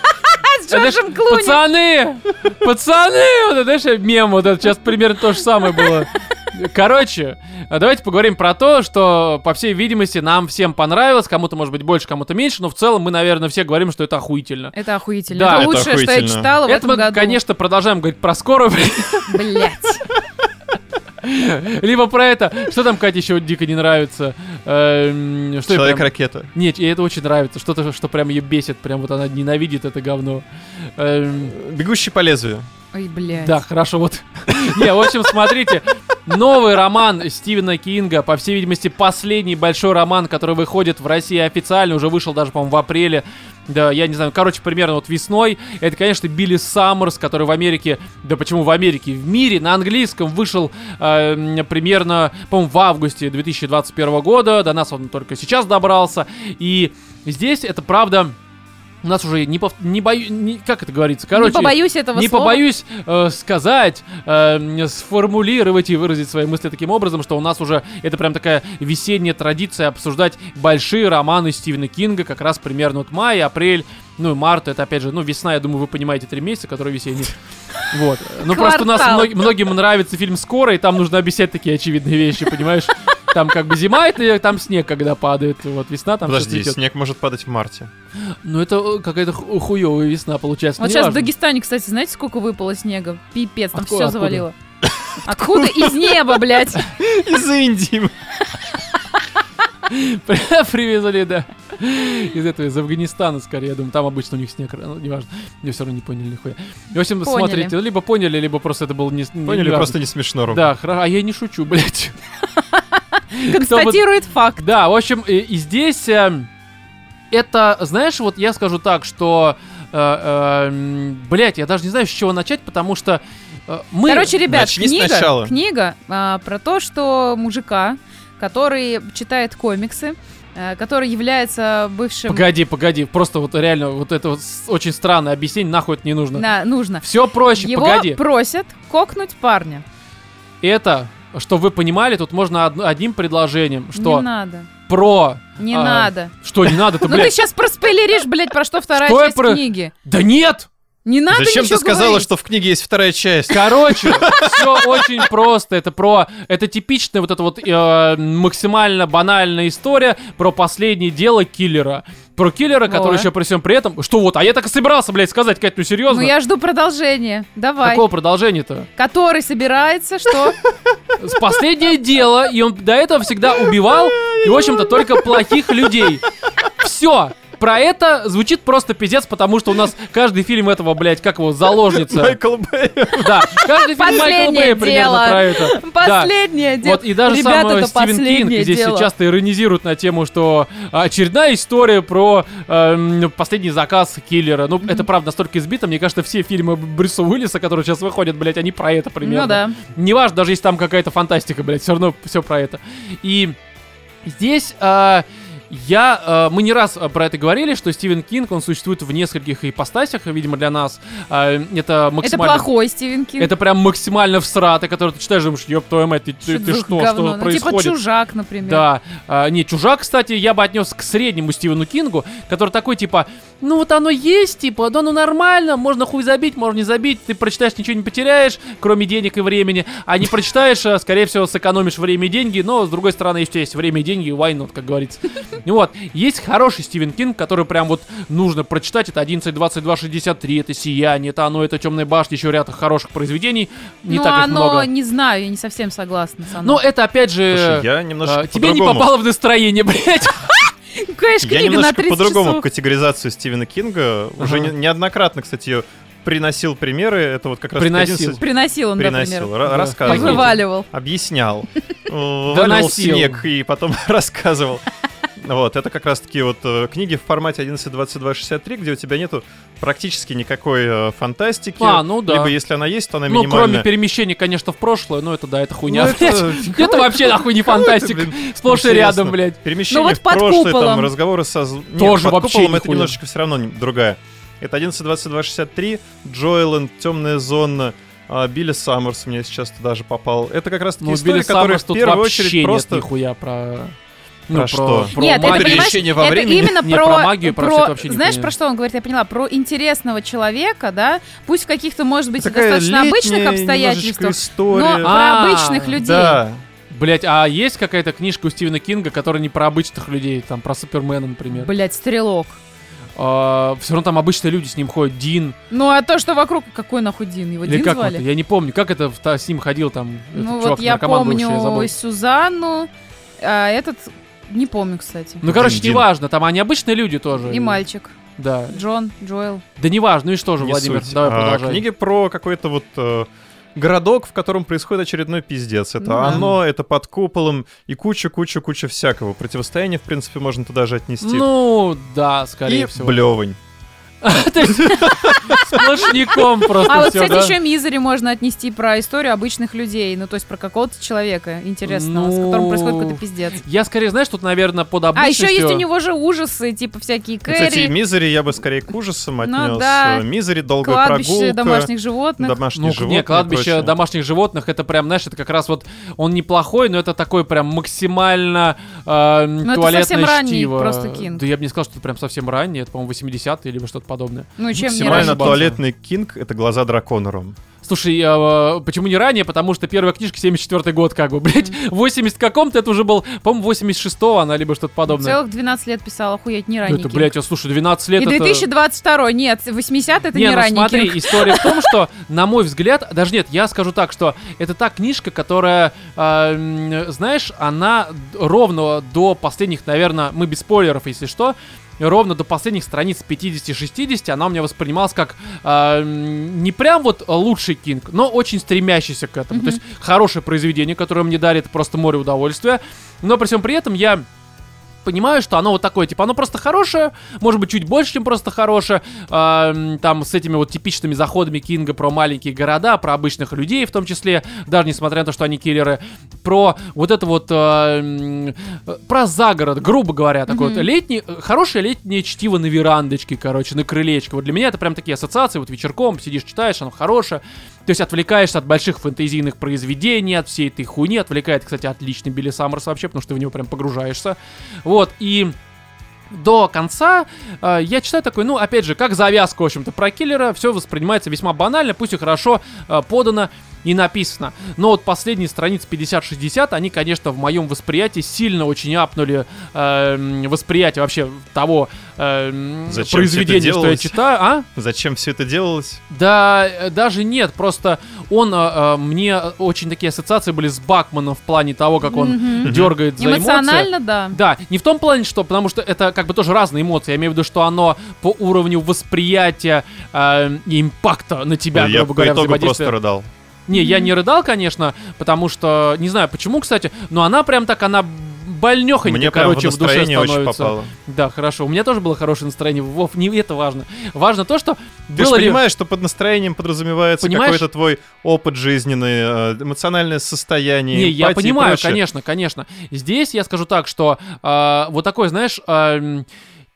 С Джорджем Клуни. Пацаны! Пацаны! Вот это, знаешь, мем вот это сейчас примерно то же самое было. Короче, давайте поговорим про то, что, по всей видимости, нам всем понравилось. Кому-то, может быть, больше, кому-то меньше. Но в целом мы, наверное, все говорим, что это охуительно. Это охуительно. Да, это это лучшее, что я охуительно. читала в Это этом мы, году. конечно, продолжаем говорить про скорую, Блять. либо про это. Что там, Катя, еще дико не нравится? Эм, Человек-ракета. Нет, ей это очень нравится. Что-то, что прям ее бесит. Прям вот она ненавидит это говно. Эм, Бегущий по лезвию. Ой, блядь. Да, хорошо, вот. Не, в общем, смотрите. Новый роман Стивена Кинга, по всей видимости, последний большой роман, который выходит в России официально, уже вышел даже, по-моему, в апреле. Да, я не знаю, короче, примерно вот весной. Это, конечно, Билли Саммерс, который в Америке, да почему в Америке, в мире на английском вышел э, примерно, по-моему, в августе 2021 года. До нас он только сейчас добрался. И здесь это правда... У нас уже не, пов- не бою... не- как это говорится? Короче, не побоюсь этого не слова. побоюсь э, сказать, э, сформулировать и выразить свои мысли таким образом, что у нас уже это прям такая весенняя традиция обсуждать большие романы Стивена Кинга, как раз примерно вот май, апрель, ну и март, это опять же, ну весна, я думаю, вы понимаете, три месяца, которые весенние. Вот. Ну просто у нас многим нравится фильм «Скоро», и там нужно объяснять такие очевидные вещи, понимаешь? Там как бы зима, это там снег, когда падает, вот весна там Подожди, снег может падать в марте. Ну это э, какая-то ху- хуёвая весна получается. Вот сейчас в. Дагестане, кстати, знаете, сколько выпало снега? Пипец, там все завалило. Откуда? Из неба, блядь. Из Индии. Привезли, да. Из этого, из Афганистана, скорее, я думаю. Там обычно у них снег, ну, неважно. Мне все равно не поняли нихуя. В общем, Поняли. смотрите, ну, либо поняли, либо просто это было не... не- Поняли, неважно. просто не смешно, Ром. Да. А я не шучу, блядь. Констатирует факт. Да, в общем, и, и здесь эм, это, знаешь, вот я скажу так, что, э, эм, блядь, я даже не знаю, с чего начать, потому что э, мы... Короче, ребят, начни книга, сначала. книга а, про то, что мужика, который читает комиксы, а, который является бывшим... Погоди, погоди, просто вот реально вот это вот очень странное объяснение, нахуй это не нужно. Да, нужно. Все проще, Его погоди. просят кокнуть парня. Это, что вы понимали, тут можно од- одним предложением, что Не надо. про... Не а, надо. Что не надо-то, Ну ты блядь? сейчас проспойлеришь, блядь, про что вторая часть книги. Да нет! Не надо Зачем ты сказала, говорить. что в книге есть вторая часть? Короче, все очень просто. Это про... Это типичная вот эта вот э, максимально банальная история про последнее дело киллера. Про киллера, который еще при всем при этом... Что вот? А я так и собирался, блядь, сказать, Кать, ну серьезно? Ну я жду продолжения. Давай. Какого продолжения-то? Который собирается, что? С последнее дело, и он до этого всегда убивал, и, в общем-то, только плохих людей. Все. Про это звучит просто пиздец, потому что у нас каждый фильм этого, блядь, как его, заложница. Майкл Бэй. Да, каждый фильм Последнее Бэя примерно про это. Последнее дело. Вот и даже сам Стивен Кинг здесь часто иронизирует на тему, что очередная история про эм, последний заказ киллера. Ну, это правда настолько избито. Мне кажется, все фильмы Брюса Уиллиса, которые сейчас выходят, блядь, они про это примерно. Ну да. Неважно, даже если там какая-то фантастика, блядь, все равно все про это. И здесь э, я, э, мы не раз э, про это говорили, что Стивен Кинг, он существует в нескольких ипостасях, видимо, для нас. Э, это Это максимально... плохой Стивен Кинг. Это прям максимально всратый, который ты читаешь, думаешь, ёб твою мать, ты, ты- ты что, говно? что Ну, происходит? Типа чужак, например. Да. А, не, чужак, кстати, я бы отнес к среднему Стивену Кингу, который такой, типа, ну вот оно есть, типа, да ну нормально, можно хуй забить, можно не забить, ты прочитаешь, ничего не потеряешь, кроме денег и времени, а не прочитаешь, а, скорее всего, сэкономишь время и деньги, но, с другой стороны, если у тебя есть время и деньги, why not, как говорится. Ну Вот, есть хороший Стивен Кинг, который прям вот нужно прочитать, это 11, 22, 63, это Сияние, это оно, это Темная башня, еще ряд хороших произведений, не ну, так их оно, много. не знаю, я не совсем согласна с Но это опять же... Слушай, я немножко а, тебе не попало в настроение, блядь. Конечно, Я немножко 30 по-другому категоризацию Стивена Кинга. Уже неоднократно, кстати, ее приносил примеры. Это вот как раз Приносил. 11 Приносил он, приносил, пример. ра- Да. рассказывал, Вываливал. объяснял, вываливал снег и потом рассказывал. Вот, это как раз-таки вот э, книги в формате 11, 22, 63, где у тебя нету практически никакой э, фантастики. А, ну да. Либо если она есть, то она Ну, кроме минимальная. перемещения, конечно, в прошлое, но это да, это Ну, хуйня. это- блядь. Это вообще нахуй не это, фантастика. Сплошь и рядом, блядь. Перемещение Ну вот в прошлое, там, разговоры со... Нет, Тоже под вообще это немножечко все равно другая. Это 11, 22, 63, Джоэлен, Темная зона, а, Билли Саммерс мне сейчас туда даже попал. Это как раз таки Ну, история, Билли которая Саммерс в первую очередь просто... нихуя про... Про Ну, что? про Нет, это, магию. понимаешь, перемещение во это времени? именно Не, про, про магию, про всё это вообще не знаешь, понимаю. про что он говорит, я поняла, про интересного человека, да, пусть в каких-то, может быть, Такая достаточно обычных обстоятельствах, история. но про А, обычных людей. Да. Блять, а есть какая-то книжка у Стивена Кинга, которая не про обычных людей, там, про Супермена, например? Блять, стрелок. все равно там обычные люди с ним ходят, Дин. Ну, а то, что вокруг, какой нахуй Дин? Его Или Дин как звали? вот, я не помню, как это с ним ходил там этот ну, чувак, вот я бывший, я забыл. помню Сюзанну, а этот, не помню, кстати. Ну, короче, Дин. неважно, там они обычные люди тоже. И мальчик. Да. Джон, Джоэл. Да неважно, ну и что же, Не Владимир, суть. давай А, продолжай. Книги про какой-то вот э, городок, в котором происходит очередной пиздец. Это Ну да. оно, это под куполом и куча-куча-куча всякого. Противостояние, в принципе, можно туда же отнести. Ну, да, скорее и всего. блевань. Сплошняком просто А вот, кстати, еще Мизери можно отнести про историю обычных людей, ну, то есть про какого-то человека интересного, с которым Ну, происходит какой-то пиздец. Я скорее, знаешь, тут, наверное, под А обычностью... еще есть у него же ужасы, типа всякие Ну, Кстати, Кэрри, Мизери я бы скорее к ужасам отнес. да. Э, Мизери, долгая кладбище прогулка. домашних животных. домашние Ну, животные не, кладбище домашних животных, это прям, знаешь, это как раз вот, он неплохой, но это такой прям максимально э, Ну, это туалетное совсем ранний чтиво. просто Кинг. Да я бы не сказал, что это прям совсем ранний, это, по-моему, 80-е, либо что-то подобное. Ну, чем Максимально туалетный кинг — это глаза дракона, Ром. Слушай, э, почему не ранее? Потому что первая книжка 74 год, как бы, блядь, в 80 каком-то, это уже был, по-моему, 86-го она, либо что-то подобное. Целых 12 лет писал, охуеть, не Ну, ранний это, блядь, а, слушай, 12 лет И это... 2022, нет, 80 это не, не, ну ранний смотри, Кинг. история в том, что, на мой взгляд, даже нет, я скажу так, что это та книжка, которая, э, знаешь, она ровно до последних, наверное, мы без спойлеров, если что, ровно до последних страниц 50-60 она у меня воспринималась как э, не прям вот лучший Кинг, но очень стремящийся к этому. То есть хорошее произведение, которое мне дарит просто море удовольствия. Но при всем при этом я понимаю, что оно вот такое, типа, оно просто хорошее, может быть, чуть больше, чем просто хорошее, м, там, с этими вот типичными заходами Кинга про маленькие города, про обычных людей в том числе, даже несмотря на то, что они киллеры, про вот это вот, э, про загород, грубо говоря, такой вот летний, э, хорошее летнее чтиво на верандочке, короче, на крылечке. Вот для меня это прям такие ассоциации, вот вечерком сидишь, читаешь, оно хорошее, то есть отвлекаешься от больших фэнтезийных произведений, от всей этой хуйни. Отвлекает, кстати, отличный Билли Саммерс вообще, потому что ты в него прям погружаешься. Вот, и до конца э, я читаю такой, ну, опять же, как завязка, в общем-то, про киллера, все воспринимается весьма банально, пусть и хорошо э, подано. И написано. Но вот последние страницы 50-60, они, конечно, в моем восприятии сильно очень апнули э, восприятие вообще того э, Зачем произведения, что я читаю. А? Зачем все это делалось? Да, э, даже нет, просто он, э, э, мне очень такие ассоциации были с Бакманом в плане того, как он Мгм. дергает за эмоции. Эмоционально, да. Да, не в том плане, что, потому что это как бы тоже разные эмоции. Я имею в виду, что оно по уровню восприятия э, и импакта на тебя, я грубо по говоря, итогу взаимодействия. просто рыдал. Не, я не рыдал, конечно, потому что, не знаю почему, кстати, но она прям так, она больнехонько, Мне прям в короче, в, душе настроение очень становится. попало. Да, хорошо. У меня тоже было хорошее настроение. Вов, не это важно. Важно то, что Ты же было ли- понимаешь, что под настроением подразумевается Понимаешь? какой-то твой опыт жизненный, э, эмоциональное состояние, Не, я понимаю, конечно, конечно. Здесь я скажу так, что э, вот такое, знаешь, э,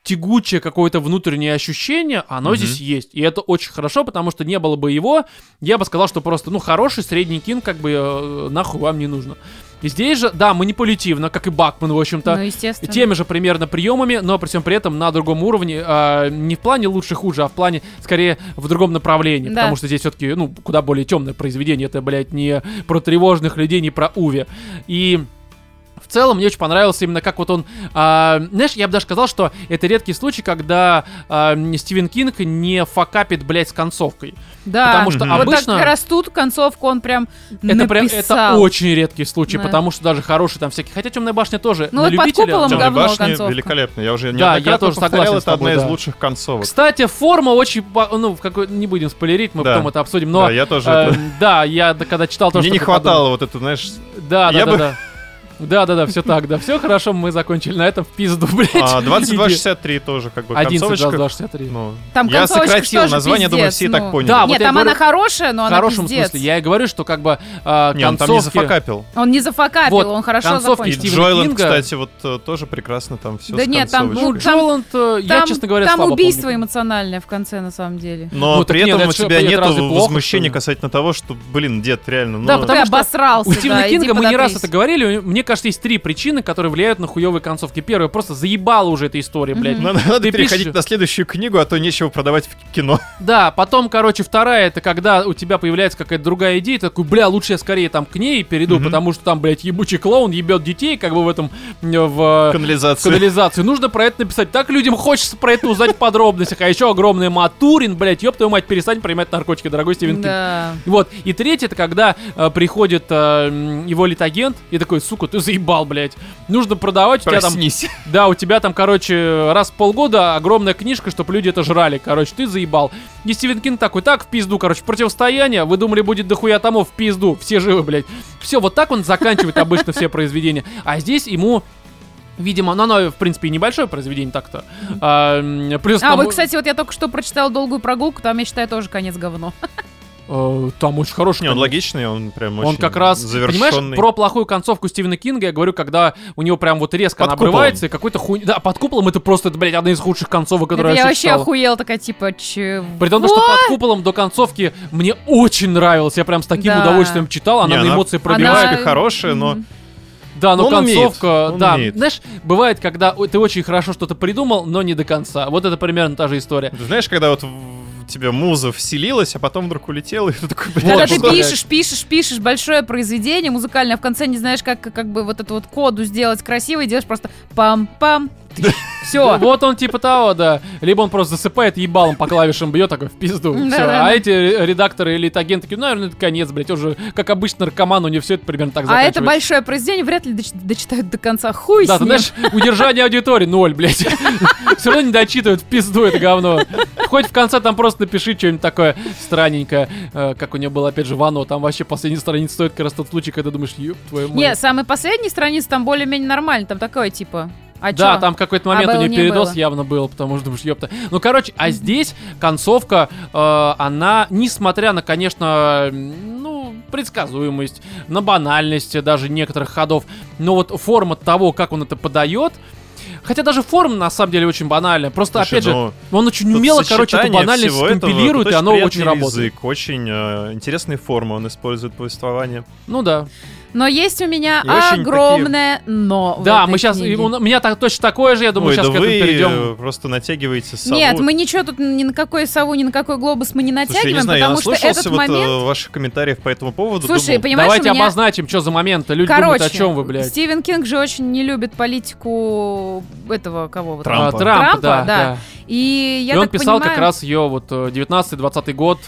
тягучее какое-то внутреннее ощущение, оно Мгм. здесь есть. И это очень хорошо, потому что не было бы его, я бы сказал, что просто, ну, хороший средний кинг, как бы, э, нахуй вам не нужно. И здесь же, да, манипулятивно, как и Бакман, в общем-то. Ну, естественно. Теми же примерно приемами, но при всем при этом на другом уровне, а, не в плане лучше хуже, а в плане скорее в другом направлении, Да. потому что здесь все-таки ну куда более темное произведение, это блядь не про тревожных людей, не про Уви и целом мне очень понравился именно как вот он, а, знаешь, я бы даже сказал, что это редкий случай, когда а, Стивен Кинг не факапит, блядь, с концовкой. Да. Потому что. Вот обычно... так раз тут концовку он прям Это прям это написал. очень редкий случай, Да. потому что даже хороший там всякие. Хотя темная башня тоже Ну на вот под любителя. куполом да. Темная говно башня концовка. великолепно. Я уже Да, я тоже повторял, согласен это одна тобой, из да. лучших концовок. Кстати, форма очень, ну, какой, не будем спойлерить, мы Да. потом это обсудим, но... Да, я тоже эм, это- да, я когда читал то, Мне что не ты подумал. хватало вот это, знаешь, Да, да, Я да, бы- да. Да, да, да, все так, да. Все хорошо, мы закончили на этом в пизду, блядь. а, Иди. 2263 тоже как бы 11, концовочка. 263. Ну, Там я сократил тоже название, думаю, пиздец, все и ну. так поняли. Да, вот Нет, я там говорю- она хорошая, но В она хорошем пиздец. смысле. Я и говорю, что как бы а, Не, он там не концовки... зафакапил. Он не зафакапил, Вот, он хорошо концовки закончил. Джойланд, Кинга. кстати, вот э, тоже прекрасно там все Да с нет, там. Ну, Там- Джоланд, э, я, честно говоря, Там слабо убийство помню. эмоциональное в конце, на самом деле. Но Ну, при нет, этом это у тебя плохо, возмущения касательно того, что, блин, дед, реально, ну... Да, Ты потому что обосрался, У Стивена Кинга мы не раз это говорили, мне кажется, есть три причины, которые влияют на хуевые концовки. Первое, просто заебала уже эта история, блядь. Надо, надо Ты переходить пишешь- на следующую книгу, а то нечего продавать в кино. Да, потом, короче, вторая, это когда у тебя появляется какая-то другая идея, ты такой, бля, лучше я скорее там к ней перейду, Мгм. потому что там, блядь, ебучий клоун ебет детей, как бы в этом, э, в... в Канализация. канализацию. Нужно про это написать. Так людям хочется про это узнать в подробностях. А еще огромный Матурин, блядь, ёб твою мать, перестань принимать наркотики, дорогой Стивен Кинг. Да. Вот. И третье, это когда э, приходит э, его литагент и такой, сука, ты заебал, блядь. Нужно продавать, у тебя там... Проснись. Да, у тебя там, короче, раз в полгода огромная книжка, чтобы люди это жрали. Короче, ты заебал. И Стивен Кинг такой, так, в пизду, короче, противостояние. Вы думали, будет дохуя томов в пизду. Все живы, блядь. Все, вот так он заканчивает обычно все произведения. А здесь ему... Видимо, ну, оно, в принципе, и небольшое произведение так-то. А, плюс А, вы, кстати, вот я только что прочитала «Долгую прогулку», там, я считаю, тоже конец говно. э, там очень хороший Не, он логичный, он прям очень Он как раз, завершенный. понимаешь, про плохую концовку Стивена Кинга я говорю, когда у него прям вот резко Под она куполом. обрывается, и какой-то хуй... Да, под куполом это просто, это, блядь, одна из худших концовок, Это которые я я вообще охуела, такая, типа, чего? При том, что под куполом до концовки мне очень нравилось. Я прям с таким Да. удовольствием читал, она Не, на она- эмоции пробивает. принципе, хорошая, но... Да, но Он умеет, концовка, он да. умеет. Знаешь, бывает, когда ты очень хорошо что-то придумал, но не до конца. Вот это примерно та же история. Ты знаешь, когда вот в тебя муза вселилась, а потом вдруг улетела, и ты такой, блядь, Когда ты пишешь, пишешь, пишешь большое произведение музыкальное, а в конце не знаешь, как, как бы вот эту вот коду сделать красиво, и делаешь просто пам-пам. Все. Вот он типа того, да. Либо он просто засыпает ебалом по клавишам, бьет такой в пизду. Да, А эти ре- редакторы или агенты такие, ну, наверное, это конец, блядь. Уже, как обычно, наркоман, у него все это примерно так А это большое произведение вряд ли доч- дочитают до конца. Хуй Да, ты знаешь, удержание аудитории ноль, блядь. Все равно не дочитывают в пизду это говно. Хоть в конце там просто напиши что-нибудь такое странненькое, э, как у него было, опять же, Вано. Там вообще последняя страница стоит как раз тот случай, когда думаешь, ёб твою мать. Не, самый последний страница там более-менее нормально, там такое, типа, а Да, чё? там какой-то момент А у нее не передоз было. явно был, потому что думаешь, ёпта. Ну, короче, а здесь концовка, э, она, несмотря на, конечно, ну, предсказуемость, на банальность даже некоторых ходов, но вот форма того, как он это подает, Хотя даже форма на самом деле очень банальная. Просто, Слушай, опять же, ну, он очень умело, короче, эту банальность этого, компилирует, тут и оно очень работает. язык, очень э, интересные формы он использует в повествовании. Ну да. Но есть у меня И огромное но. в Да, мы сейчас... книге. У меня так, точно такое же, я думаю, Ой, сейчас да к этому вы перейдем. э, просто натягиваете сову. Нет, мы ничего тут ни на какой сову, ни на какой глобус мы не Слушай, я натягиваем, не знаю, я потому что наслышался этот вот момент... э, ваших комментариев по этому поводу. Слушай, думал, понимаешь, Давайте у меня... обозначим, что за момент. Люди Короче, думают, о чем вы, блядь. Стивен Кинг же очень не любит политику этого кого вот. Трампа. А, Трамп, Трампа, да, да. да. И я И он писал понимаю, как раз ее вот э, 19-20 год.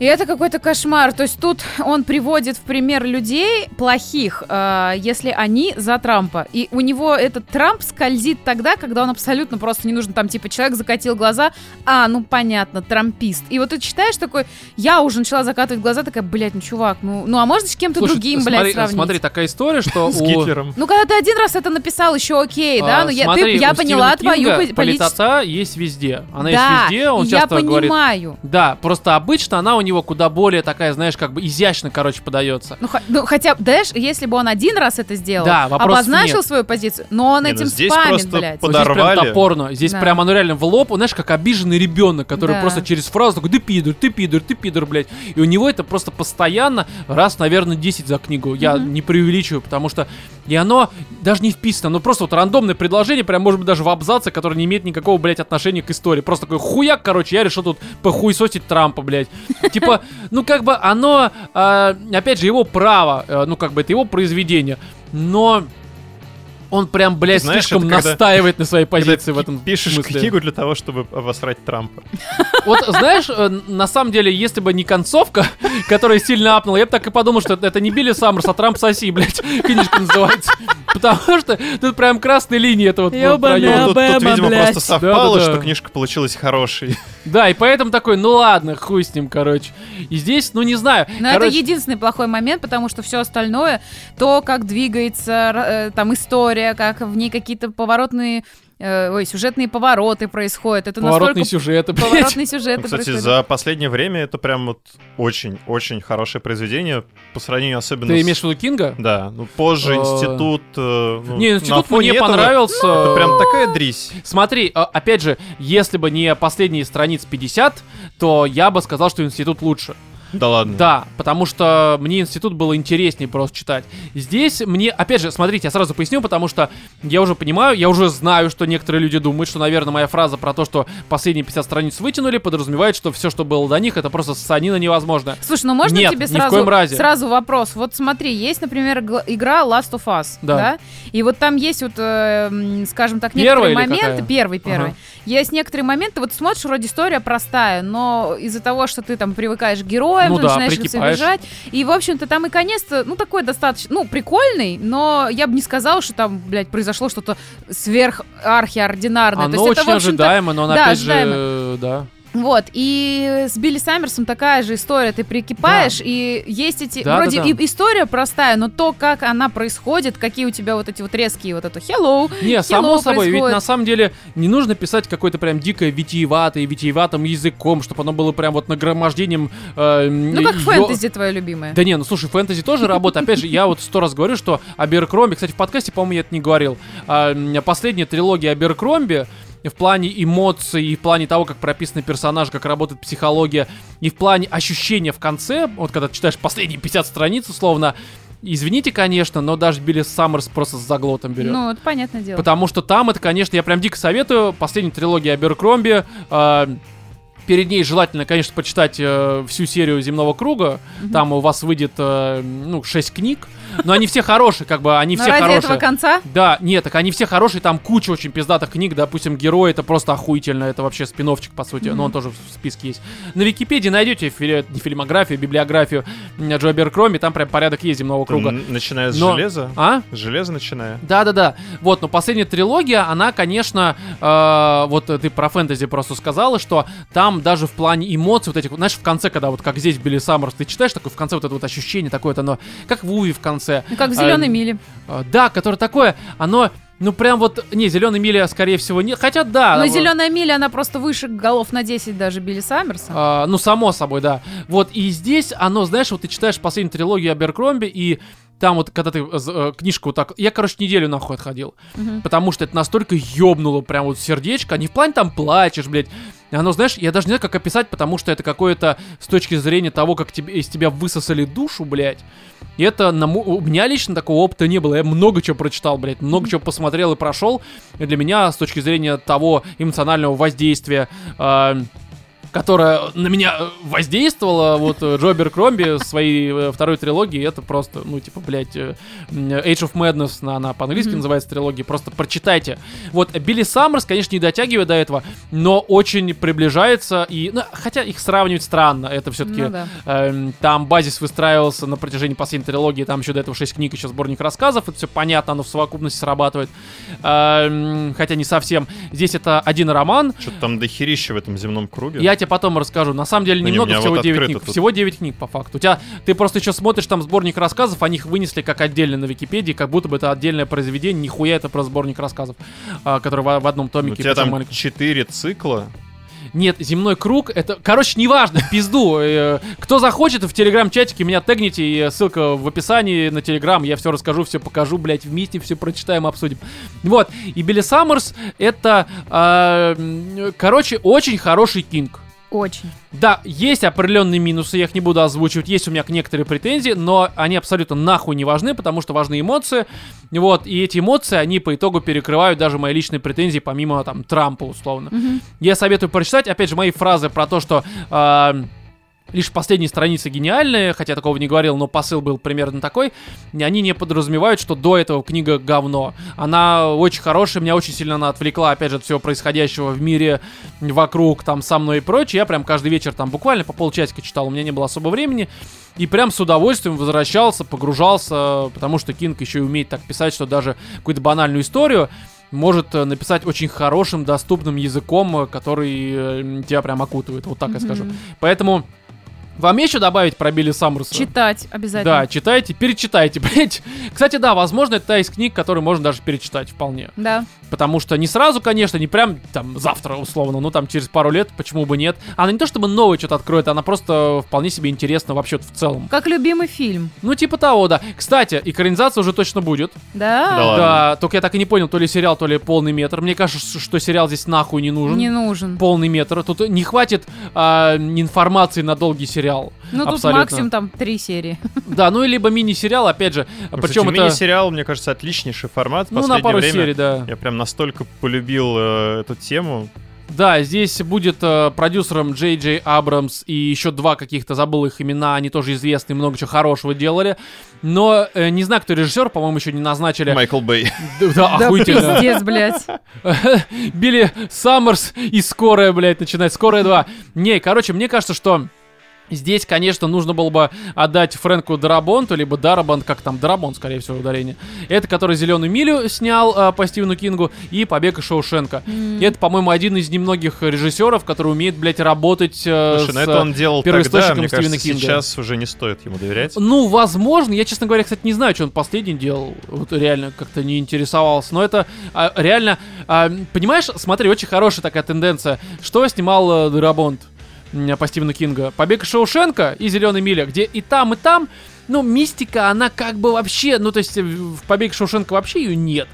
И это какой-то кошмар. То есть тут он приводит в пример людей плохих, э, если они за Трампа. И у него этот Трамп скользит тогда, когда он абсолютно просто не нужен. Там типа человек закатил глаза, а, ну понятно, трампист. И вот ты читаешь такой, я уже начала закатывать глаза, такая, блядь, ну чувак, ну, ну а можно с кем-то Слушай, другим, смотри, блядь, сравнить? смотри, такая история, что С. Гитлером. Ну, когда ты один раз это написал, еще окей, да? а, Ну, я, смотри, ты, я поняла твою Кинга по- политическую... политота есть везде. Она да, есть везде, он я часто говорит... понимаю. Да, просто обычно она у него куда более такая, знаешь, как бы изящно, короче, подается. Ну, х- ну, хотя, знаешь, если бы он один раз это сделал, Да, обозначил нет. свою позицию, но он Не, ну этим здесь спамит, просто блядь. под- Вот здесь прям Подорвали. топорно. Здесь Да. прям оно реально в лоб. Он, знаешь, как обиженный ребенок, который Да. просто через фразу такой, ты пидор, ты пидор, ты пидор, блядь. И у него это просто постоянно, раз, наверное, 10 за книгу. Я Мгм. не преувеличиваю, потому что и оно даже не вписано, ну просто вот рандомное предложение, прям может быть даже в абзаце, который не имеет никакого, блядь, отношения к истории. Просто такой хуяк, короче, я решил тут похуесосить Трампа, блядь. Типа, ну как бы оно, а, опять же, его право, э, ну как бы это его произведение, но он прям, блядь, знаешь, слишком когда- настаивает на своей Когда позиции в этом пишешь смысле. книгу для того, чтобы обосрать Трампа. Вот знаешь, э, на самом деле, если бы не концовка, которая сильно апнула, я бы так и подумал, что это, не Билли Саммерс, а Трамп соси, блядь, книжка называется. Потому что тут прям красные линии это вот проём. Ну, тут, видимо, просто совпало, что книжка получилась хорошей. Да, и поэтому такой, ну ладно, хуй с ним, короче. И здесь, ну не знаю. Но это единственный плохой момент, потому что все остальное, то, как двигается э, там история, как в ней какие-то поворотные, э, ой, сюжетные повороты происходят, это поворотный настолько сюжет, блядь. поворотные сюжеты Ну, кстати, происходят. за последнее время это прям вот очень-очень хорошее произведение по сравнению особенно Ты с... имеешь в виду Кинга? Да, ну позже Э, институт... э, ну, Не, на институт мне этого понравился. Это прям такая дрись. Смотри, опять же, если бы не последние страниц 50, то я бы сказал, что институт лучше. Да ладно. Да, потому что мне институт было интереснее просто читать. Здесь мне, опять же, смотрите, я сразу поясню, потому что я уже понимаю, я уже знаю, что некоторые люди думают, что, наверное, моя фраза про то, что последние 50 страниц вытянули, подразумевает, что все, что было до них, это просто ссанина невозможно. Слушай, ну можно Нет, тебе ни в сразу, коем разе. сразу вопрос? Вот смотри, есть, например, игра Last of Us, Да. да? И вот там есть вот, э, скажем так, некоторые или моменты. Первый, первый. Ага. Есть некоторые моменты, вот смотришь, вроде история простая, но из-за того, что ты там привыкаешь к героям, Ну ты да, начинаешь их совершать. И, в общем-то, там и конец-то, ну, такой достаточно, ну, прикольный, но я бы не сказала, что там, блядь, произошло что-то сверх-архиординарное. Оно То есть очень это, ожидаемо, но да, опять ожидаемо. же, да. Вот, и с Билли Саммерсом такая же история. Ты прикипаешь, и есть эти... Да, вроде да, да. и история простая, но то, как она происходит, какие у тебя вот эти вот резкие вот это hello, Не, само Hello собой, ведь происходит. на самом деле не нужно писать какой-то прям дико витиеватый, витиеватым языком, чтобы оно было прям вот нагромождением... э, ну как ё- фэнтези твое любимое. Да не, ну слушай, фэнтези тоже работает. Опять же, я вот сто раз говорю, что Аберкромби, кстати, в подкасте, по-моему, я это не говорил, а, последняя трилогия Аберкромби в плане эмоций, и в плане того, как прописаны персонажи, как работает психология, и в плане ощущения в конце, вот когда ты читаешь последние 50 страниц, условно, извините, конечно, но даже Билли Саммерс просто с заглотом берет. Ну, это понятное дело. Потому что там это, конечно, я прям дико советую. Последняя трилогия Аберкромби. э, перед ней желательно, конечно, почитать э, всю серию Земного круга. Там у вас выйдет, э, ну, 6 книг. Но они все хорошие, как бы, они Но все ради хорошие. этого конца Да, нет, так они все хорошие, там куча очень пиздатых книг, допустим, Герой, это просто охуительно, это вообще спиновчик, по сути, но он тоже в списке есть. На Википедии найдете фили- не фильмографию, библиографию Джо Беркроми, там прям порядок есть земного круга. Начиная с Но- железа. А? С железа начиная. Да-да-да. Вот, но последняя трилогия, она, конечно, э, вот э, ты про фэнтези просто сказала, что там даже в плане эмоций вот этих, знаешь, в конце, когда вот как здесь Билли Саммерс, ты читаешь такое в конце вот это вот ощущение такое-то, оно, как в Уви в конце. Ну, как в А, зеленой миле. э, да, которое такое, оно, ну прям вот, не, зеленый миля, скорее всего, нет, хотя да. Но зеленая миля, она просто выше голов на 10 даже Билли Саммерса. А, ну, само собой, да. Вот, и здесь оно, знаешь, вот ты читаешь последнюю трилогию Аберкромби, и там вот, когда ты э, э, книжку вот так... Я, короче, неделю нахуй отходил. Мгм. Потому что это настолько ёбнуло прям вот сердечко. Не в плане там плачешь, блядь. Оно, знаешь, я даже не знаю, как описать, потому что это какое-то с точки зрения того, как тебе, из тебя высосали душу, блядь. И это на, у меня лично такого опыта не было. Я много чего прочитал, блядь, много чего посмотрел и прошел. И для меня с точки зрения того эмоционального воздействия, э, которое на меня э, воздействовало, вот э, Джобер Кромби в своей э, второй трилогии, это просто, ну, типа, блядь, э, Age of Madness, она, она по-английски Мгм. называется трилогия, просто прочитайте. Вот, Билли Саммерс, конечно, не дотягивает до этого, но очень приближается, и, ну, хотя их сравнивать странно, это все-таки Ну да. Эм, там базис выстраивался на протяжении последней трилогии, там еще до этого 6 книг, еще сборник рассказов, это все понятно, оно в совокупности срабатывает. Эм, хотя не совсем. Здесь это один роман. Что-то там дохерища в этом земном круге. Я тебе потом расскажу. На самом деле Ну, не, у немного, меня всего вот 9 открыто книг. тут. Всего 9 книг, по факту. У тебя, ты просто еще смотришь там сборник рассказов, они их вынесли как отдельно на Википедии, как будто бы это отдельное произведение. Нихуя это про сборник рассказов, а, который в, в одном У томике. тебя причем там маленьком. 4 цикла. Нет, земной круг, это, короче, неважно, в пизду. Э, Кто захочет, в телеграм-чатике меня тегните, и ссылка в описании на телеграм, я все расскажу, все покажу, блядь, вместе все прочитаем, обсудим. Вот, и Билли Саммерс это, м, короче, очень хороший кинг. Очень. Да, есть определенные минусы, я их не буду озвучивать, есть у меня к некоторые претензии, но они абсолютно нахуй не важны, потому что важны эмоции. Вот, и эти эмоции, они по итогу перекрывают даже мои личные претензии, помимо там Трампа, условно. Мгм. Я советую прочитать, опять же, мои фразы про то, что а, лишь последние страницы гениальные, хотя такого не говорил, но посыл был примерно такой, и они не подразумевают, что до этого книга говно. Она очень хорошая, меня очень сильно она отвлекла, опять же, от всего происходящего в мире, вокруг, там, со мной и прочее. Я прям каждый вечер там буквально по полчасика читал, у меня не было особо времени. И прям с удовольствием возвращался, погружался, потому что Кинг еще и умеет так писать, что даже какую-то банальную историю может э, написать очень хорошим, доступным языком, э, который э, тебя прям окутывает, вот так я скажу. Поэтому вам еще добавить про Билли Саммерса? Читать обязательно. Да, читайте, перечитайте, блять. Кстати, да, возможно, это та из книг, которые можно даже перечитать вполне. Да. Потому что не сразу, конечно, не прям там завтра, условно, ну там через пару лет, почему бы нет. Она не то чтобы новое что-то откроет, она просто вполне себе интересна вообще в целом. Как любимый фильм. Ну, типа того, да. Кстати, экранизация уже точно будет. Да. Да ладно. Да, только я так и не понял, то ли сериал, то ли полный метр. Мне кажется, что сериал здесь нахуй не нужен. Не нужен. Полный метр. Тут не хватит а, информации на долгий сериал. Ну тут Абсолютно. максимум там три серии. Да, ну и либо мини-сериал, опять же. Ну, Причем это. мини-сериал, мне кажется, отличнейший формат. В Ну, на последнее пару время серий, да. Я прям настолько полюбил э, эту тему. Да, здесь будет э, продюсером Джей Джей Абрамс и еще два каких-то, забыл их имена, они тоже известные, много чего хорошего делали. Но э, не знаю, кто режиссер, по-моему, еще не назначили. Майкл Бэй. Да, да, Да охуительно. пиздец, блядь. Билли Саммерс и Скорая, блядь, начинать. Скорая 2. Не, короче, мне кажется, что Здесь, конечно, нужно было бы отдать Фрэнку Дарабонту, либо Дарабонт, как там, Дарабонт, скорее всего, ударение. Это, который «Зеленую милю» снял а, по Стивену Кингу, и «Побег из Шоушенка». М. И это, по-моему, один из немногих режиссеров, который умеет, блядь, работать э, Слушай, с... ну это он делал тогда, первоисточником мне Стивена кажется, Кинга. сейчас уже не стоит ему доверять. Ну, возможно. Я, честно говоря, кстати, не знаю, что он последний делал. Вот реально как-то не интересовался. Но это а, реально... а, понимаешь, смотри, очень хорошая такая тенденция. Что снимал э, Дарабонт по Стивену Кинга? «Побег из Шоушенка» и «Зеленая миля», где и там, и там, ну, мистика, она как бы вообще... Ну, то есть э, в «Побег из Шоушенка» вообще ее нет.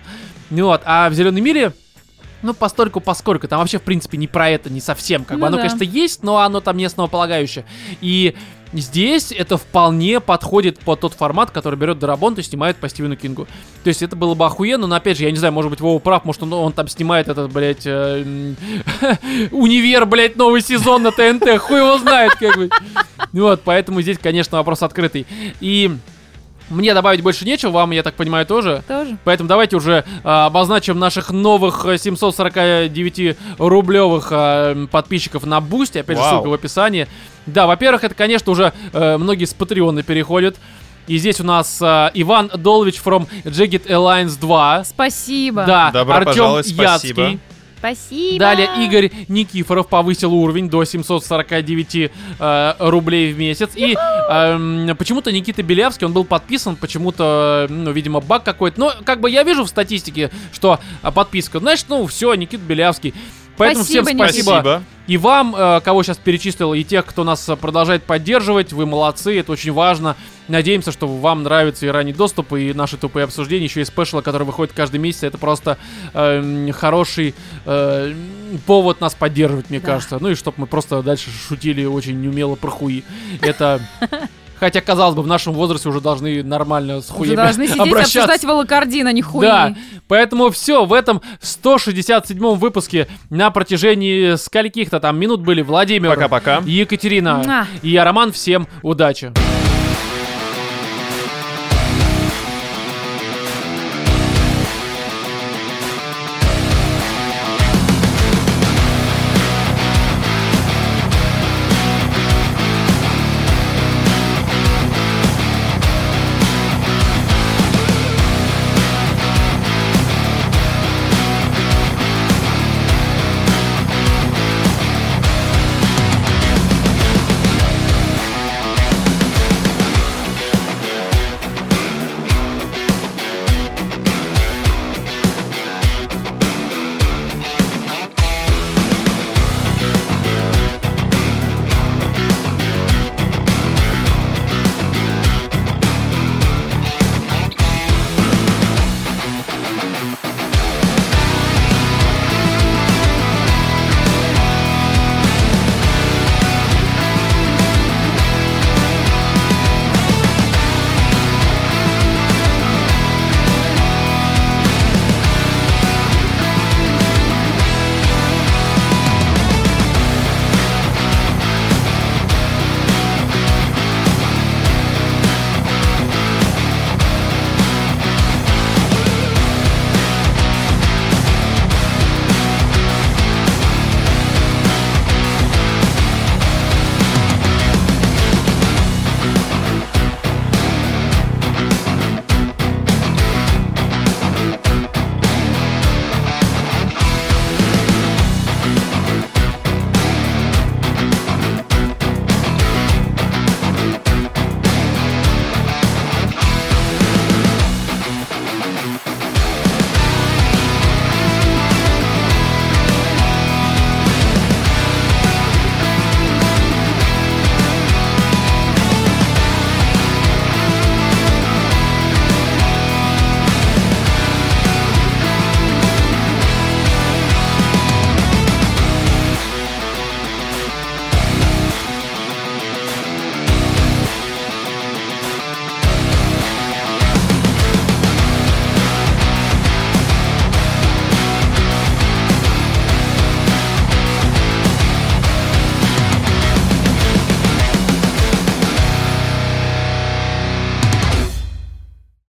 Ну Вот, а в «Зеленой миле» Ну, постольку, поскольку. Там вообще, в принципе, не про это, не совсем. Как бы Ну оно, да. конечно, есть, но оно там не основополагающее. И здесь это вполне подходит под тот формат, который берет Дарабонт и снимает по Стивену Кингу. То есть это было бы охуенно, но опять же, я не знаю, может быть, Вова прав, может, он, он там снимает этот, блядь, э, универ, блядь, новый сезон на ТНТ, хуй его знает, как бы. Вот, поэтому здесь, конечно, вопрос открытый. И мне добавить больше нечего, вам, я так понимаю, тоже. Тоже. Поэтому давайте уже а, обозначим наших новых э, 749-рублевых а, подписчиков на Бусти. Опять же, Вау. ссылка в описании. Да, во-первых, это, конечно, уже э, многие с Патреона переходят. И здесь у нас а, Иван Долович from Jagged Alliance 2. Спасибо. Да, Добро Артем пожаловать, спасибо. Яцкий. Спасибо. Далее Игорь Никифоров повысил уровень до 749 э, рублей в месяц. И эм, почему-то Никита Белявский, он был подписан, почему-то, ну, видимо, баг какой-то. Но как бы я вижу в статистике, что а, подписка, значит, ну, все, Никита Белявский. Поэтому Спасибо, всем спасибо. Спасибо. И вам, э, кого сейчас перечислил, и тех, кто нас э, продолжает поддерживать, вы молодцы, это очень важно. Надеемся, что вам нравится и ранний доступ, и наши тупые обсуждения, еще и спешлы, которые выходят каждый месяц. Это просто э, хороший э, повод нас поддерживать, мне Да. кажется. Ну и чтобы мы просто дальше шутили очень неумело про хуи. Это... Хотя, казалось бы, в нашем возрасте уже должны нормально с Уже хуями должны сидеть и обращаться. обсуждать волокордин, а не хуйни. Да, поэтому все, в этом 167-м выпуске на протяжении скольких-то там минут были Владимир, Пока-пока. Екатерина Муа. и я, Роман. Всем удачи!